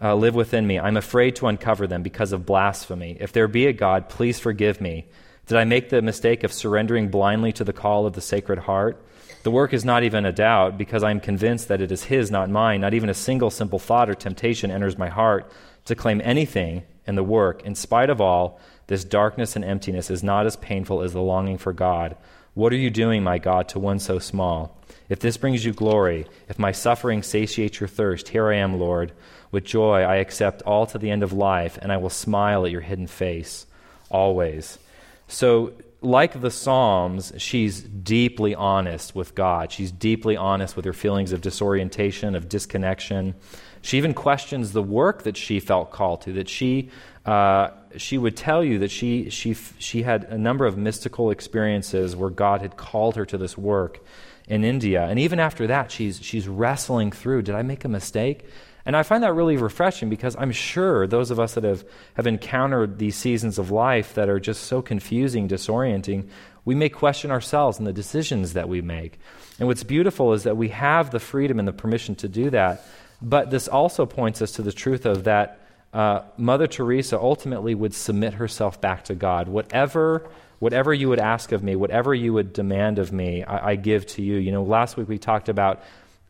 uh, live within me. I'm afraid to uncover them because of blasphemy. If there be a God, please forgive me. Did I make the mistake of surrendering blindly to the call of the Sacred Heart? The work is not even a doubt because I am convinced that it is His, not mine. Not even a single simple thought or temptation enters my heart to claim anything in the work. In spite of all, this darkness and emptiness is not as painful as the longing for God What are you doing, my God, to one so small? If this brings you glory, if my suffering satiates your thirst, here I am, Lord. With joy I accept all to the end of life, and I will smile at your hidden face always. So, like the Psalms, she's deeply honest with God. She's deeply honest with her feelings of disorientation, of disconnection. She even questions the work that she felt called to, that she, uh, she would tell you that she, she, she had a number of mystical experiences where God had called her to this work in India. And even after that, she's, she's wrestling through did I make a mistake? And I find that really refreshing because I'm sure those of us that have, have encountered these seasons of life that are just so confusing, disorienting, we may question ourselves and the decisions that we make. And what's beautiful is that we have the freedom and the permission to do that. But this also points us to the truth of that uh, Mother Teresa ultimately would submit herself back to God. Whatever, whatever you would ask of me, whatever you would demand of me, I, I give to you. You know, last week we talked about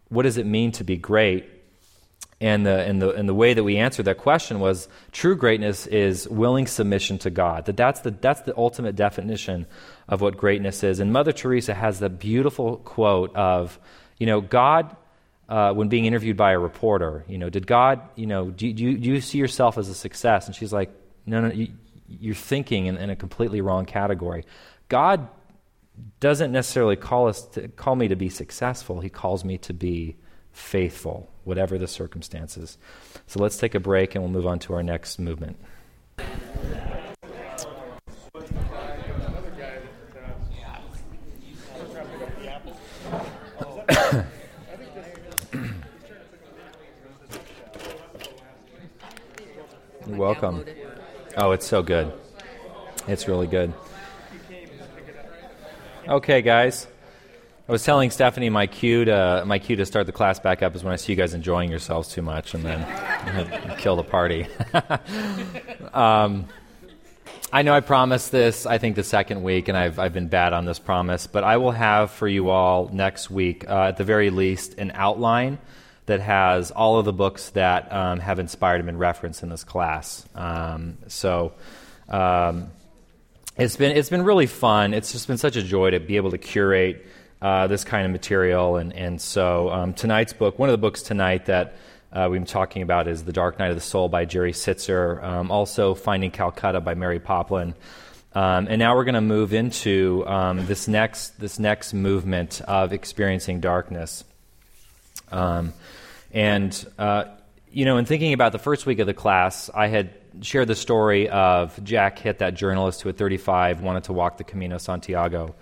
what does it mean to be great and the, and, the, and the way that we answered that question was true greatness is willing submission to God. That that's the, that's the ultimate definition of what greatness is. And Mother Teresa has the beautiful quote of, you know, God, uh, when being interviewed by a reporter, you know, did God, you know, do, do, you, do you see yourself as a success? And she's like, no, no, you, you're thinking in, in a completely wrong category. God doesn't necessarily call us to, call me to be successful. He calls me to be faithful, whatever the circumstances. So let's take a break and we'll move on to our next movement. You're welcome. Oh, it's so good. It's really good. Okay, guys. I was telling Stephanie my cue to my cue to start the class back up is when I see you guys enjoying yourselves too much, and then kill the party. um, I know I promised this. I think the second week, and I've I've been bad on this promise, but I will have for you all next week, uh, at the very least, an outline that has all of the books that um, have inspired and been referenced in this class. Um, so. Um, it's been it's been really fun. It's just been such a joy to be able to curate uh, this kind of material. And, and so um, tonight's book, one of the books tonight that uh, we've been talking about is The Dark Night of the Soul by Jerry Sittser, um, also Finding Calcutta by Mary Poplin. Um, and now we're going to move into um, this, next, this next movement of experiencing darkness. Um, and, uh, you know, in thinking about the first week of the class, I had shared the story of Jack Hitt, that journalist who at 35 wanted to walk the Camino Santiago.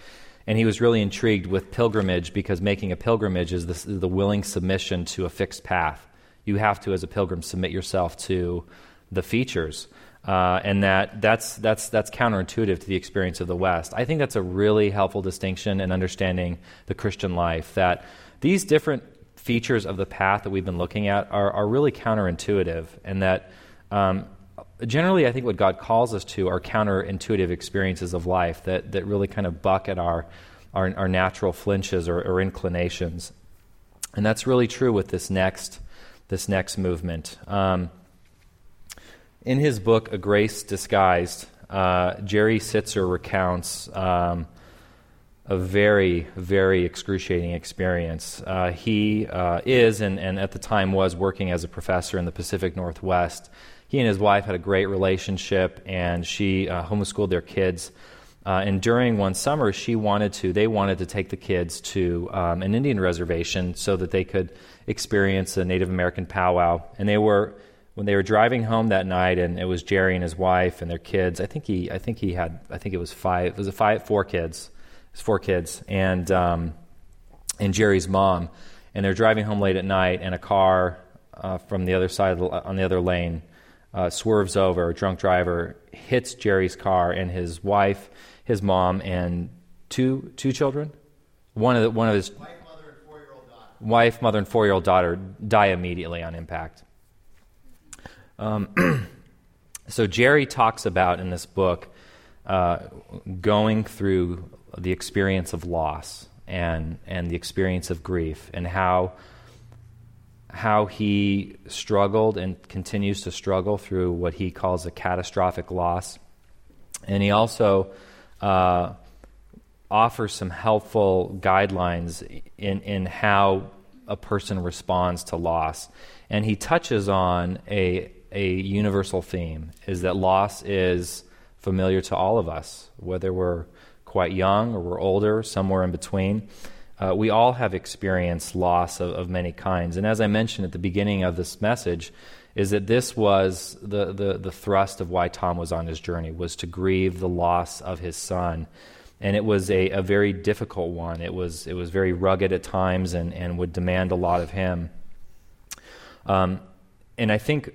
And he was really intrigued with pilgrimage because making a pilgrimage is the, the willing submission to a fixed path. You have to, as a pilgrim, submit yourself to the features. Uh, and that, that's, that's, that's counterintuitive to the experience of the West. I think that's a really helpful distinction in understanding the Christian life, that these different features of the path that we've been looking at are, are really counterintuitive, and that um, generally, I think what God calls us to are counterintuitive experiences of life that, that really kind of buck at our, our, our natural flinches or, or, inclinations. And that's really true with this next, this next movement. Um, in his book, A Grace Disguised, uh, Jerry Sittser recounts um, a very, very excruciating experience. Uh, he uh, is, and, and at the time was, working as a professor in the Pacific Northwest he and his wife had a great relationship, and she uh, homeschooled their kids. Uh, and during one summer, she wanted to, they wanted to take the kids to um, an Indian reservation so that they could experience a Native American powwow. And they were, when they were driving home that night, and it was Jerry and his wife and their kids. I think he, I think he had, I think it was five, it was a five, four kids, it was four kids, and um, and Jerry's mom. And they're driving home late at night, and a car uh, from the other side, the, on the other lane, uh, swerves over, a drunk driver hits Jerry's car, and his wife, his mom, and two two children, one of the, one of his wife, mother, and four-year-old daughter, wife, mother, and four-year-old daughter die immediately on impact. Um, so Jerry talks about in this book uh, going through the experience of loss and and the experience of grief and how how he struggled and continues to struggle through what he calls a catastrophic loss. And he also uh, offers some helpful guidelines in, in how a person responds to loss. And he touches on a, a universal theme is that loss is familiar to all of us, whether we're quite young or we're older, somewhere in between. Uh, we all have experienced loss of, of, many kinds. And as I mentioned at the beginning of this message, is that this was the, the, the thrust of why Tom was on his journey, was to grieve the loss of his son. And it was a, a very difficult one. It was, it was very rugged at times and, and would demand a lot of him. Um, and I think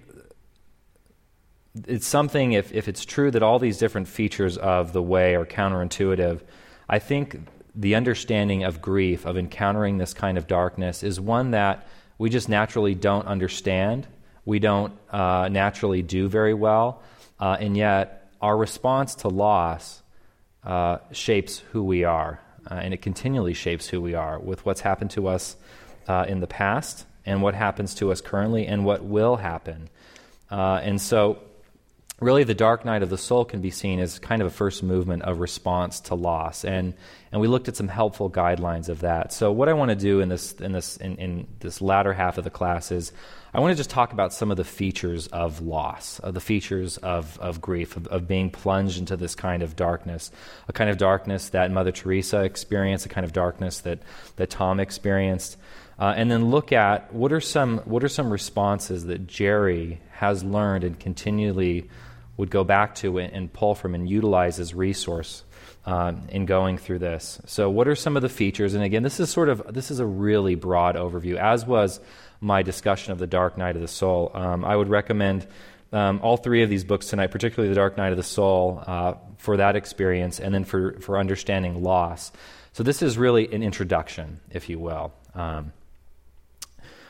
it's something, if, if it's true that all these different features of the way are counterintuitive, I think the understanding of grief, of encountering this kind of darkness, is one that we just naturally don't understand. We don't uh, naturally do very well. Uh, and yet, our response to loss uh, shapes who we are. Uh, and it continually shapes who we are with what's happened to us uh, in the past and what happens to us currently and what will happen. Uh, and so, really the dark night of the soul can be seen as kind of a first movement of response to loss. And and we looked at some helpful guidelines of that. So what i want to do in this in this in, in this latter half of the class is i want to just talk about some of the features of loss of the features of, of grief of, of being plunged into this kind of darkness a kind of darkness that mother teresa experienced a kind of darkness that that tom experienced. Uh, and then look at what are some what are some responses that jerry has learned and continually would go back to and pull from and utilize as resource uh, in going through this. So, what are some of the features? And again, this is sort of this is a really broad overview, as was my discussion of the Dark Night of the Soul. Um, I would recommend um, all three of these books tonight, particularly the Dark Night of the Soul, uh, for that experience, and then for for understanding loss. So, this is really an introduction, if you will. Um,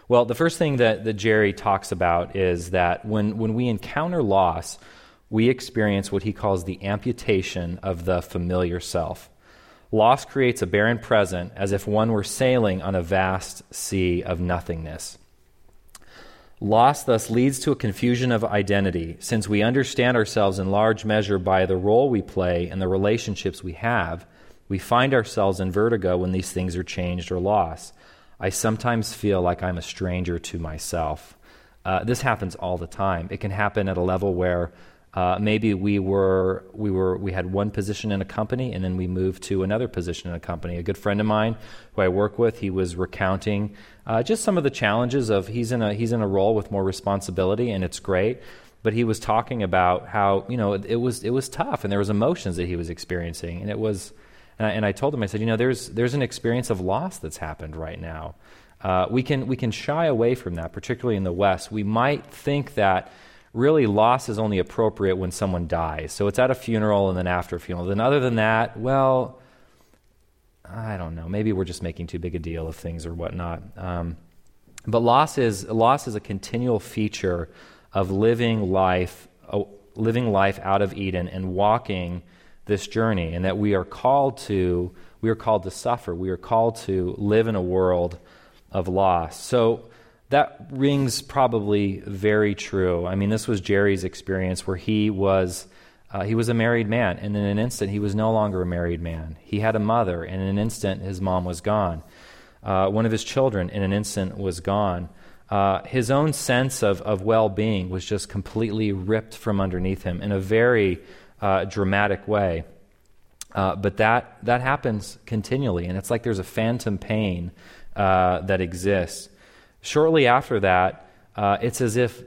well, the first thing that, that Jerry talks about is that when, when we encounter loss, we experience what he calls the amputation of the familiar self. Loss creates a barren present as if one were sailing on a vast sea of nothingness. Loss thus leads to a confusion of identity, since we understand ourselves in large measure by the role we play and the relationships we have. We find ourselves in vertigo when these things are changed or lost. I sometimes feel like I'm a stranger to myself. Uh, this happens all the time. It can happen at a level where uh, maybe we were we were we had one position in a company and then we moved to another position in a company. A good friend of mine who I work with, he was recounting uh, just some of the challenges of he's in a he's in a role with more responsibility and it's great. But he was talking about how you know it, it was it was tough and there was emotions that he was experiencing and it was and I, and I told him I said you know there's there's an experience of loss that's happened right now. Uh, we can we can shy away from that, particularly in the West. We might think that really loss is only appropriate when someone dies. So it's at a funeral and then after a funeral. Then, other than that, well, I don't know. Maybe we're just making too big a deal of things or whatnot. Um, but loss is loss is a continual feature of living life, uh, living life out of Eden and walking this journey, and that we are called to we are called to suffer. We are called to live in a world of loss. So that rings probably very true. I mean, this was Jerry's experience where he was. Uh, he was a married man, and in an instant, he was no longer a married man. He had a mother, and in an instant, his mom was gone. Uh, one of his children, in an instant, was gone. Uh, his own sense of, of well being was just completely ripped from underneath him in a very uh, dramatic way. Uh, but that, that happens continually, and it's like there's a phantom pain uh, that exists. Shortly after that, uh, it's as if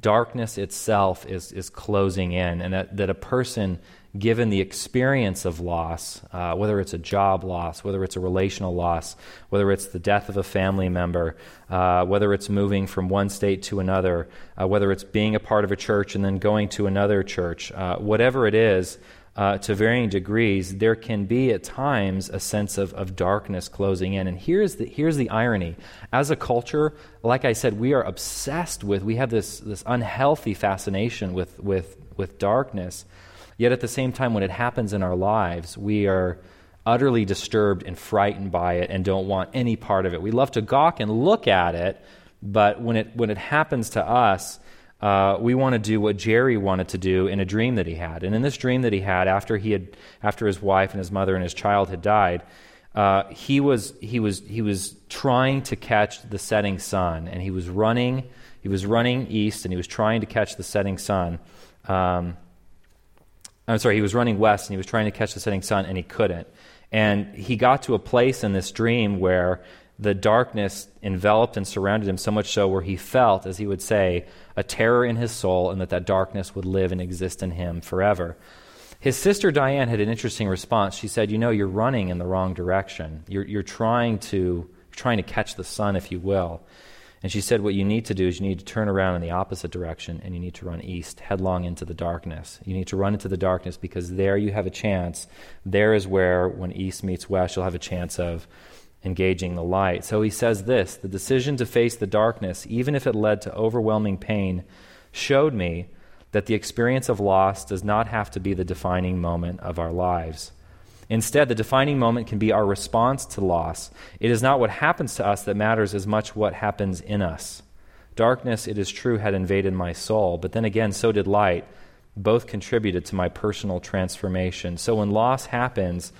darkness itself is, is closing in, and that, that a person, given the experience of loss, uh, whether it's a job loss, whether it's a relational loss, whether it's the death of a family member, uh, whether it's moving from one state to another, uh, whether it's being a part of a church and then going to another church, uh, whatever it is, uh, to varying degrees, there can be at times a sense of, of darkness closing in. And here's the, here's the irony. As a culture, like I said, we are obsessed with, we have this, this unhealthy fascination with, with, with darkness. Yet at the same time, when it happens in our lives, we are utterly disturbed and frightened by it and don't want any part of it. We love to gawk and look at it, but when it, when it happens to us, uh, we want to do what Jerry wanted to do in a dream that he had. And in this dream that he had, after he had, after his wife and his mother and his child had died, uh, he was he was he was trying to catch the setting sun, and he was running. He was running east, and he was trying to catch the setting sun. Um, I'm sorry, he was running west, and he was trying to catch the setting sun, and he couldn't. And he got to a place in this dream where the darkness enveloped and surrounded him so much so where he felt, as he would say, a terror in his soul and that that darkness would live and exist in him forever. His sister Diane had an interesting response. She said, You know, you're running in the wrong direction. You're, you're trying, to, trying to catch the sun, if you will. And she said, What you need to do is you need to turn around in the opposite direction and you need to run east, headlong into the darkness. You need to run into the darkness because there you have a chance. There is where, when east meets west, you'll have a chance of engaging the light. So he says this the decision to face the darkness, even if it led to overwhelming pain, showed me that the experience of loss does not have to be the defining moment of our lives. Instead, the defining moment can be our response to loss. It is not what happens to us that matters as much what happens in us. Darkness, it is true, had invaded my soul, but then again, so did light. Both contributed to my personal transformation. So when loss happens,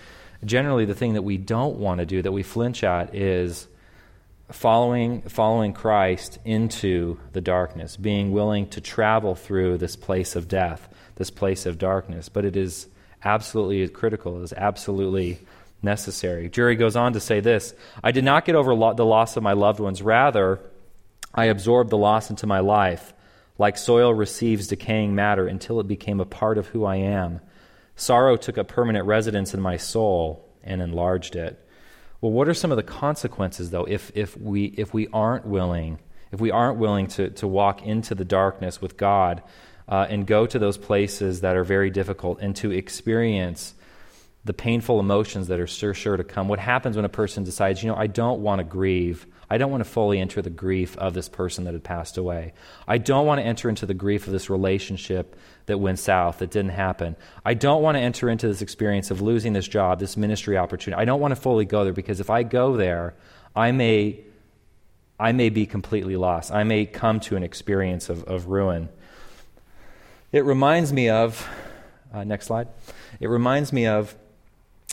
generally the thing that we don't want to do, that we flinch at, is following, following Christ into the darkness, being willing to travel through this place of death, this place of darkness. But it is absolutely critical, it is absolutely necessary. Jerry goes on to say this I did not get over lo- the loss of my loved ones. Rather, I absorbed the loss into my life, like soil receives decaying matter until it became a part of who I am. Sorrow took a permanent residence in my soul and enlarged it. Well, what are some of the consequences, though, if, if, we, if we aren't willing, if we aren't willing to, to walk into the darkness with God uh, and go to those places that are very difficult and to experience the painful emotions that are sure, to come? What happens when a person decides, you know, I don't want to grieve I don't want to fully enter the grief of this person that had passed away. I don't want to enter into the grief of this relationship that went south, that didn't happen. I don't want to enter into this experience of losing this job, this ministry opportunity. I don't want to fully go there because if I go there, I may, I may be completely lost. I may come to an experience of, of ruin. It reminds me of, uh, next slide. It reminds me of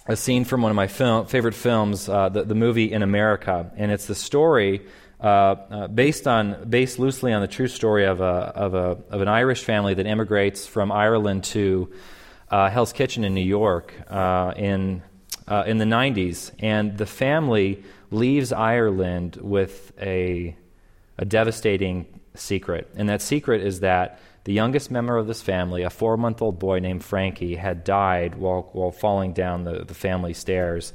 a scene from one of my film, favorite films, uh, the, the movie In America, and it's the story uh, uh, based on based loosely on the true story of a, of a of an Irish family that immigrates from Ireland to uh, Hell's Kitchen in New York uh, in uh, in the 90s, and the family leaves Ireland with a a devastating secret, and that secret is that the youngest member of this family, a four month old boy named Frankie, had died while, while falling down the, the family stairs.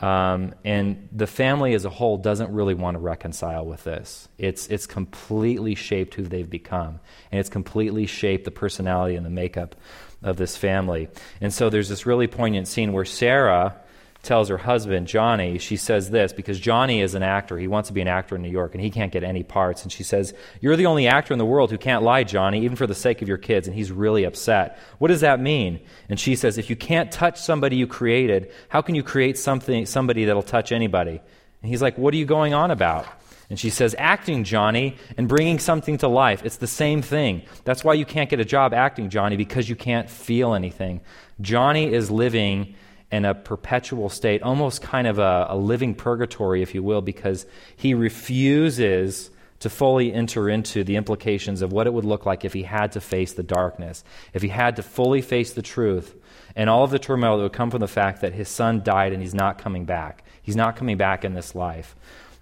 Um, and the family as a whole doesn't really want to reconcile with this. It's, it's completely shaped who they've become, and it's completely shaped the personality and the makeup of this family. And so there's this really poignant scene where Sarah tells her husband, Johnny, she says this because Johnny is an actor. He wants to be an actor in New York and he can't get any parts. And she says, You're the only actor in the world who can't lie, Johnny, even for the sake of your kids. And he's really upset. What does that mean? And she says, If you can't touch somebody you created, how can you create something, somebody that'll touch anybody? And he's like, What are you going on about? And she says, Acting, Johnny, and bringing something to life. It's the same thing. That's why you can't get a job acting, Johnny, because you can't feel anything. Johnny is living in a perpetual state, almost kind of a, a, living purgatory, if you will, because he refuses to fully enter into the implications of what it would look like if he had to face the darkness, if he had to fully face the truth, and all of the turmoil that would come from the fact that his son died and he's not coming back. He's not coming back in this life.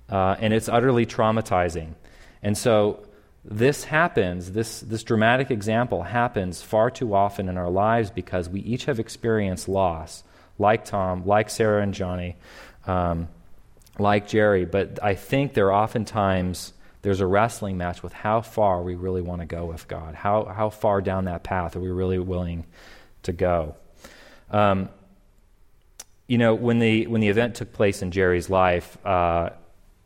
Uh, and it's utterly traumatizing. And so this happens, this, this dramatic example happens far too often in our lives because we each have experienced loss like Tom, like Sarah and Johnny, um, like Jerry. But I think there are oftentimes there's a wrestling match with how far we really want to go with God. How, how far down that path are we really willing to go? Um, you know, when the, when the event took place in Jerry's life, uh,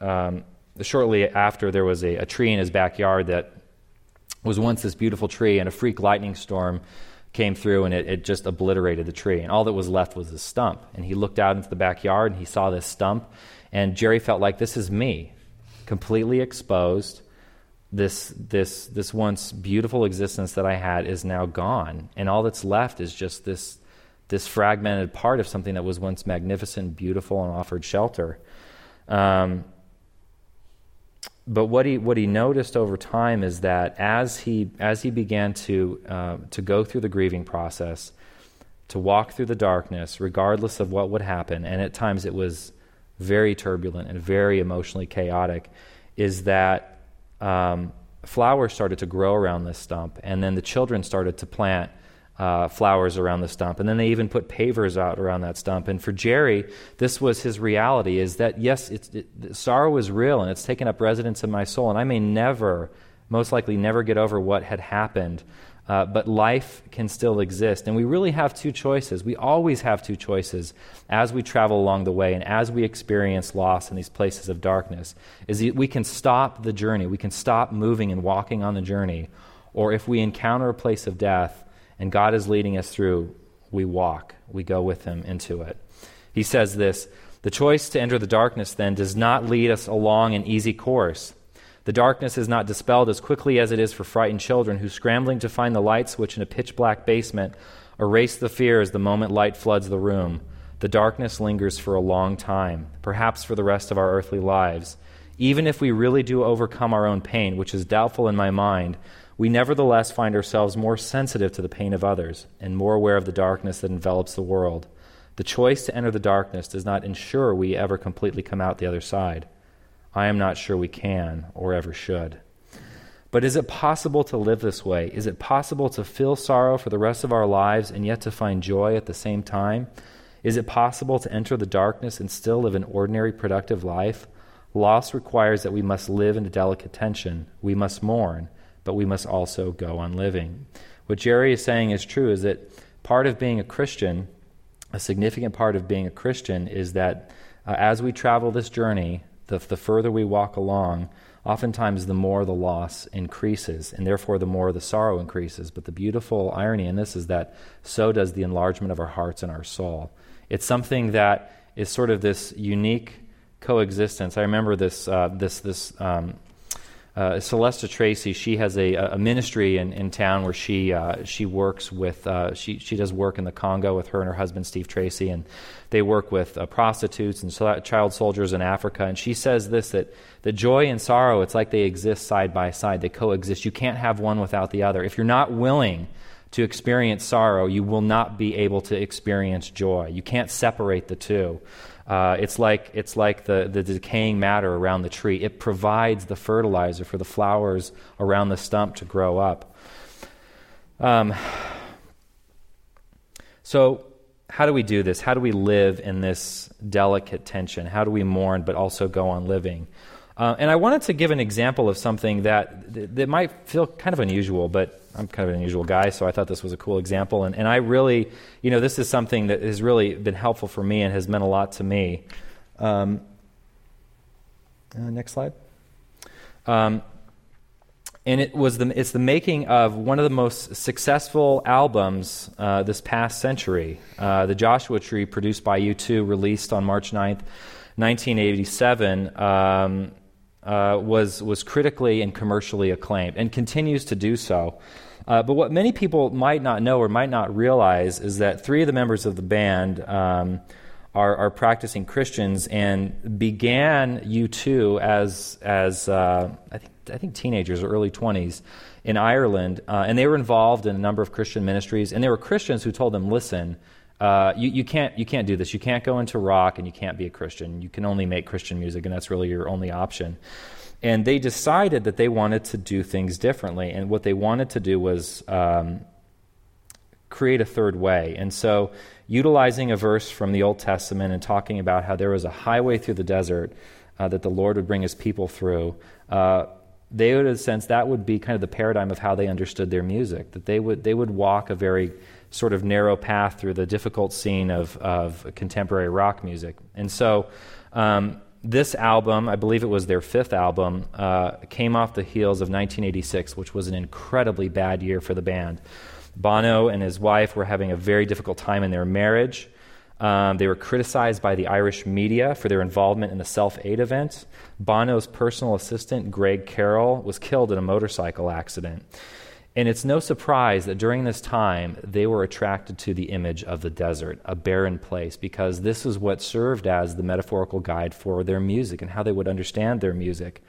um, shortly after, there was a, a tree in his backyard that was once this beautiful tree, and a freak lightning storm came through and it, it, just obliterated the tree. And all that was left was a stump. And he looked out into the backyard and he saw this stump. And Jerry felt like this is me, completely exposed, this, this, this once beautiful existence that I had is now gone. And all that's left is just this, this fragmented part of something that was once magnificent, beautiful, and offered shelter. Um, but what he, what he noticed over time is that as he, as he began to, uh, to go through the grieving process, to walk through the darkness, regardless of what would happen, and at times it was very turbulent and very emotionally chaotic, is that um, flowers started to grow around this stump, and then the children started to plant uh, flowers around the stump, and then they even put pavers out around that stump. And for Jerry, this was his reality: is that yes, it, sorrow is real, and it's taken up residence in my soul, and I may never, most likely, never get over what had happened. Uh, but life can still exist. And we really have two choices. We always have two choices as we travel along the way and as we experience loss in these places of darkness. Is we can stop the journey, we can stop moving and walking on the journey, or if we encounter a place of death and God is leading us through, we walk, we go with Him into it. He says this The choice to enter the darkness then does not lead us along an easy course. The darkness is not dispelled as quickly as it is for frightened children who, scrambling to find the light switch in a pitch black basement, erase the fears the moment light floods the room. The darkness lingers for a long time, perhaps for the rest of our earthly lives. Even if we really do overcome our own pain, which is doubtful in my mind, we nevertheless find ourselves more sensitive to the pain of others and more aware of the darkness that envelops the world. The choice to enter the darkness does not ensure we ever completely come out the other side. I am not sure we can or ever should. But is it possible to live this way? Is it possible to feel sorrow for the rest of our lives and yet to find joy at the same time? Is it possible to enter the darkness and still live an ordinary, productive life? Loss requires that we must live in a delicate tension. We must mourn, but we must also go on living. What Jerry is saying is true is that part of being a Christian, a significant part of being a Christian, is that uh, as we travel this journey, the, the further we walk along, oftentimes the more the loss increases, and therefore the more the sorrow increases. But the beautiful irony in this is that so does the enlargement of our hearts and our soul. It's something that is sort of this unique coexistence. I remember this, uh, this, this um, uh, Celestia Tracy, she has a, a ministry in, in town where she uh, she works with uh, she she does work in the Congo with her and her husband Steve Tracy, and they work with uh, prostitutes and child soldiers in Africa. And she says this that the joy and sorrow it's like they exist side by side, they coexist. You can't have one without the other. If you're not willing to experience sorrow, you will not be able to experience joy. You can't separate the two. Uh, it's like, it's like the, the decaying matter around the tree. It provides the fertilizer for the flowers around the stump to grow up. Um, so, how do we do this? How do we live in this delicate tension? How do we mourn but also go on living? Uh, and I wanted to give an example of something that, that might feel kind of unusual, but I'm kind of an unusual guy, so I thought this was a cool example. And, and I really, you know, this is something that has really been helpful for me and has meant a lot to me. Um, uh, next slide. Um, and it was the, it's the making of one of the most successful albums uh, this past century. Uh, the Joshua Tree, produced by U2, released on March 9th, 1987. Um, uh, was, was critically and commercially acclaimed and continues to do so. Uh, but what many people might not know or might not realize is that three of the members of the band um, are, are, practicing Christians and began U2 as, as uh, I, think, I think teenagers or early 20s in Ireland. Uh, and they were involved in a number of Christian ministries. And there were Christians who told them, listen, uh, you, you, can't, you can't do this. You can't go into rock and you can't be a Christian. You can only make Christian music, and that's really your only option. And they decided that they wanted to do things differently. And what they wanted to do was um, create a third way. And so, utilizing a verse from the Old Testament and talking about how there was a highway through the desert uh, that the Lord would bring his people through. Uh, they would, in a sense, that would be kind of the paradigm of how they understood their music. That they would they would walk a very sort of narrow path through the difficult scene of, of contemporary rock music. And so um, this album, I believe it was their fifth album, uh, came off the heels of 1986, which was an incredibly bad year for the band. Bono and his wife were having a very difficult time in their marriage. Um, they were criticized by the Irish media for their involvement in the Self Aid event. Bono's personal assistant, Greg Carroll, was killed in a motorcycle accident. And it's no surprise that during this time they were attracted to the image of the desert, a barren place, because this is what served as the metaphorical guide for their music and how they would understand their music.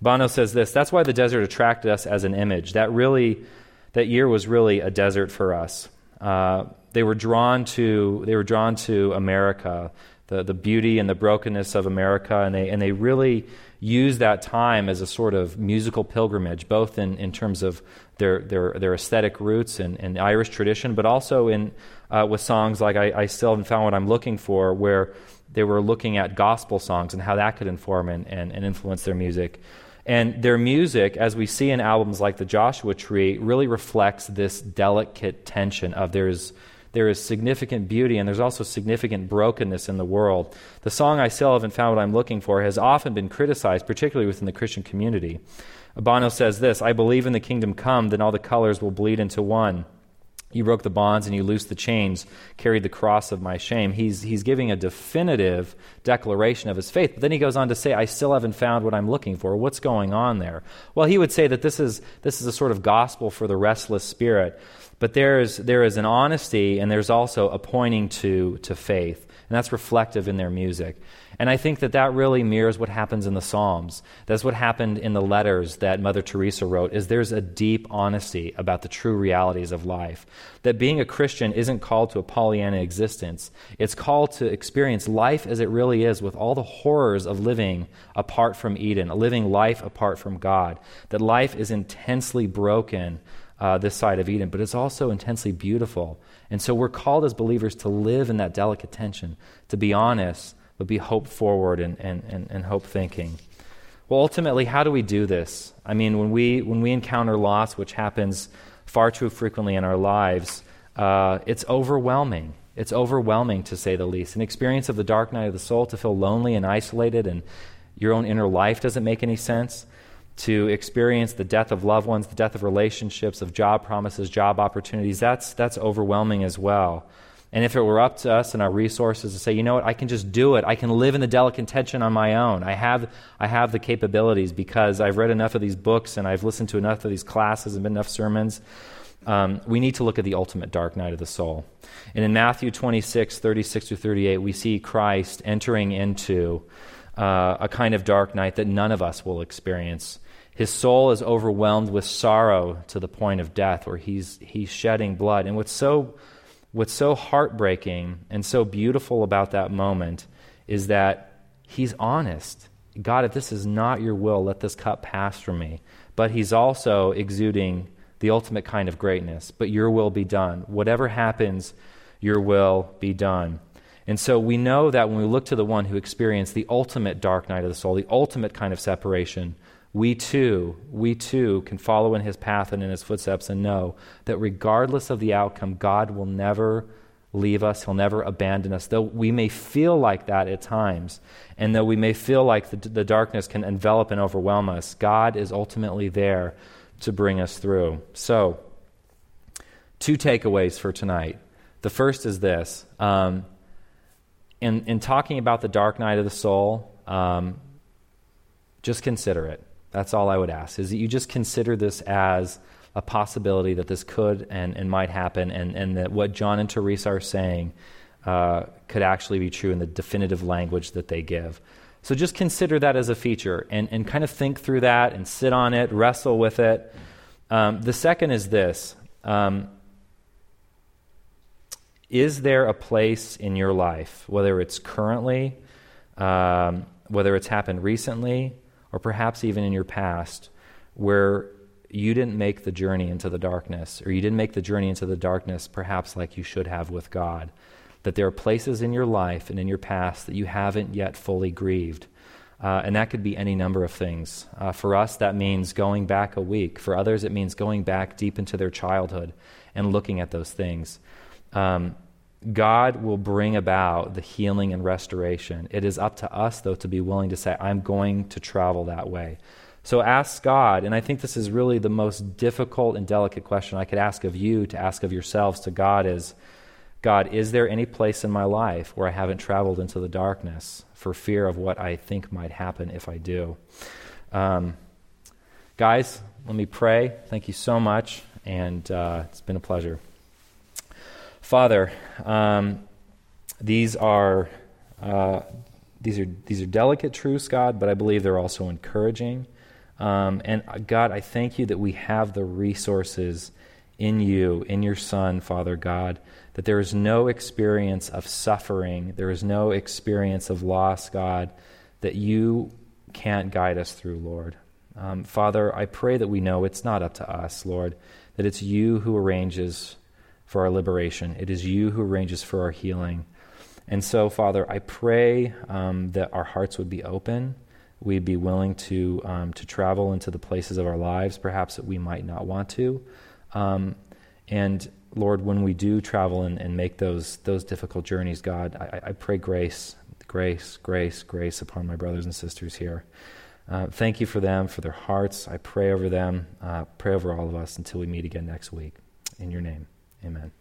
Bono says this that's why the desert attracted us as an image. That really, that year was really a desert for us. Uh, they were drawn to they were drawn to America, the, the beauty and the brokenness of America, and they and they really used that time as a sort of musical pilgrimage, both in, in terms of their, their, their aesthetic roots and, and Irish tradition, but also in uh, with songs like I, I Still Haven't Found What I'm Looking For, where they were looking at gospel songs and how that could inform and, and, and influence their music. And their music, as we see in albums like the Joshua Tree, really reflects this delicate tension of there's there is significant beauty and there's also significant brokenness in the world. The song I Still Haven't Found What I'm Looking For has often been criticized, particularly within the Christian community. Bono says this I believe in the kingdom come, then all the colors will bleed into one. You broke the bonds and you loosed the chains, carried the cross of my shame. He's, he's giving a definitive declaration of his faith. But then he goes on to say, I still haven't found what I'm looking for. What's going on there? Well, he would say that this is, this is a sort of gospel for the restless spirit. But there is, there is an honesty and there's also a pointing to, to faith. And that's reflective in their music. And I think that that really mirrors what happens in the Psalms. That's what happened in the letters that Mother Teresa wrote is there's a deep honesty about the true realities of life. That being a Christian isn't called to a Pollyanna existence. It's called to experience life as it really is with all the horrors of living apart from Eden, living life apart from God. That life is intensely broken uh, this side of Eden, but it's also intensely beautiful. And so we're called as believers to live in that delicate tension, to be honest, but be hope forward and, and, and, and hope thinking. Well, ultimately, how do we do this? I mean, when we, when we encounter loss, which happens far too frequently in our lives, uh, it's overwhelming. It's overwhelming, to say the least. An experience of the dark night of the soul to feel lonely and isolated, and your own inner life doesn't make any sense to experience the death of loved ones, the death of relationships, of job promises, job opportunities, that's, that's overwhelming as well. And if it were up to us and our resources to say, you know what, I can just do it. I can live in the delicate tension on my own. I have, I have the capabilities because I've read enough of these books and I've listened to enough of these classes and been enough sermons. Um, we need to look at the ultimate dark night of the soul. And in Matthew 26, 36 through 38, we see Christ entering into uh, a kind of dark night that none of us will experience. His soul is overwhelmed with sorrow to the point of death, where he's, he's shedding blood. And what's so, what's so heartbreaking and so beautiful about that moment is that he's honest. God, if this is not your will, let this cup pass from me. But he's also exuding the ultimate kind of greatness. But your will be done. Whatever happens, your will be done. And so we know that when we look to the one who experienced the ultimate dark night of the soul, the ultimate kind of separation, we too, we too can follow in his path and in his footsteps and know that regardless of the outcome, God will never leave us, he'll never abandon us. Though we may feel like that at times, and though we may feel like the, the darkness can envelop and overwhelm us, God is ultimately there to bring us through. So, two takeaways for tonight. The first is this. Um, in, in talking about the dark night of the soul, um, just consider it. That's all I would ask, is that you just consider this as a possibility that this could and, and might happen, and, and that what John and Teresa are saying uh, could actually be true in the definitive language that they give. So just consider that as a feature and, and kind of think through that and sit on it, wrestle with it. Um, the second is this um, Is there a place in your life, whether it's currently, um, whether it's happened recently, or perhaps even in your past, where you didn't make the journey into the darkness, or you didn't make the journey into the darkness perhaps like you should have with God. That there are places in your life and in your past that you haven't yet fully grieved. Uh, and that could be any number of things. Uh, for us, that means going back a week. For others, it means going back deep into their childhood and looking at those things. Um, God will bring about the healing and restoration. It is up to us, though, to be willing to say, I'm going to travel that way. So ask God, and I think this is really the most difficult and delicate question I could ask of you to ask of yourselves to God is God, is there any place in my life where I haven't traveled into the darkness for fear of what I think might happen if I do? Um, guys, let me pray. Thank you so much, and uh, it's been a pleasure. Father, um, these are uh, these are these are delicate truths, God, but I believe they're also encouraging. Um, and uh, God, I thank you that we have the resources in you, in your Son, Father God, that there is no experience of suffering, there is no experience of loss, God, that you can't guide us through, Lord. Um, Father, I pray that we know it's not up to us, Lord, that it's you who arranges for our liberation, it is you who arranges for our healing. And so, Father, I pray um, that our hearts would be open. We'd be willing to, um, to travel into the places of our lives, perhaps that we might not want to. Um, and Lord, when we do travel and, and make those, those difficult journeys, God, I, I, pray grace, grace, grace, grace upon my brothers and sisters here. Uh, thank you for them, for their hearts. I pray over them, uh, pray over all of us until we meet again next week. In your name, amen.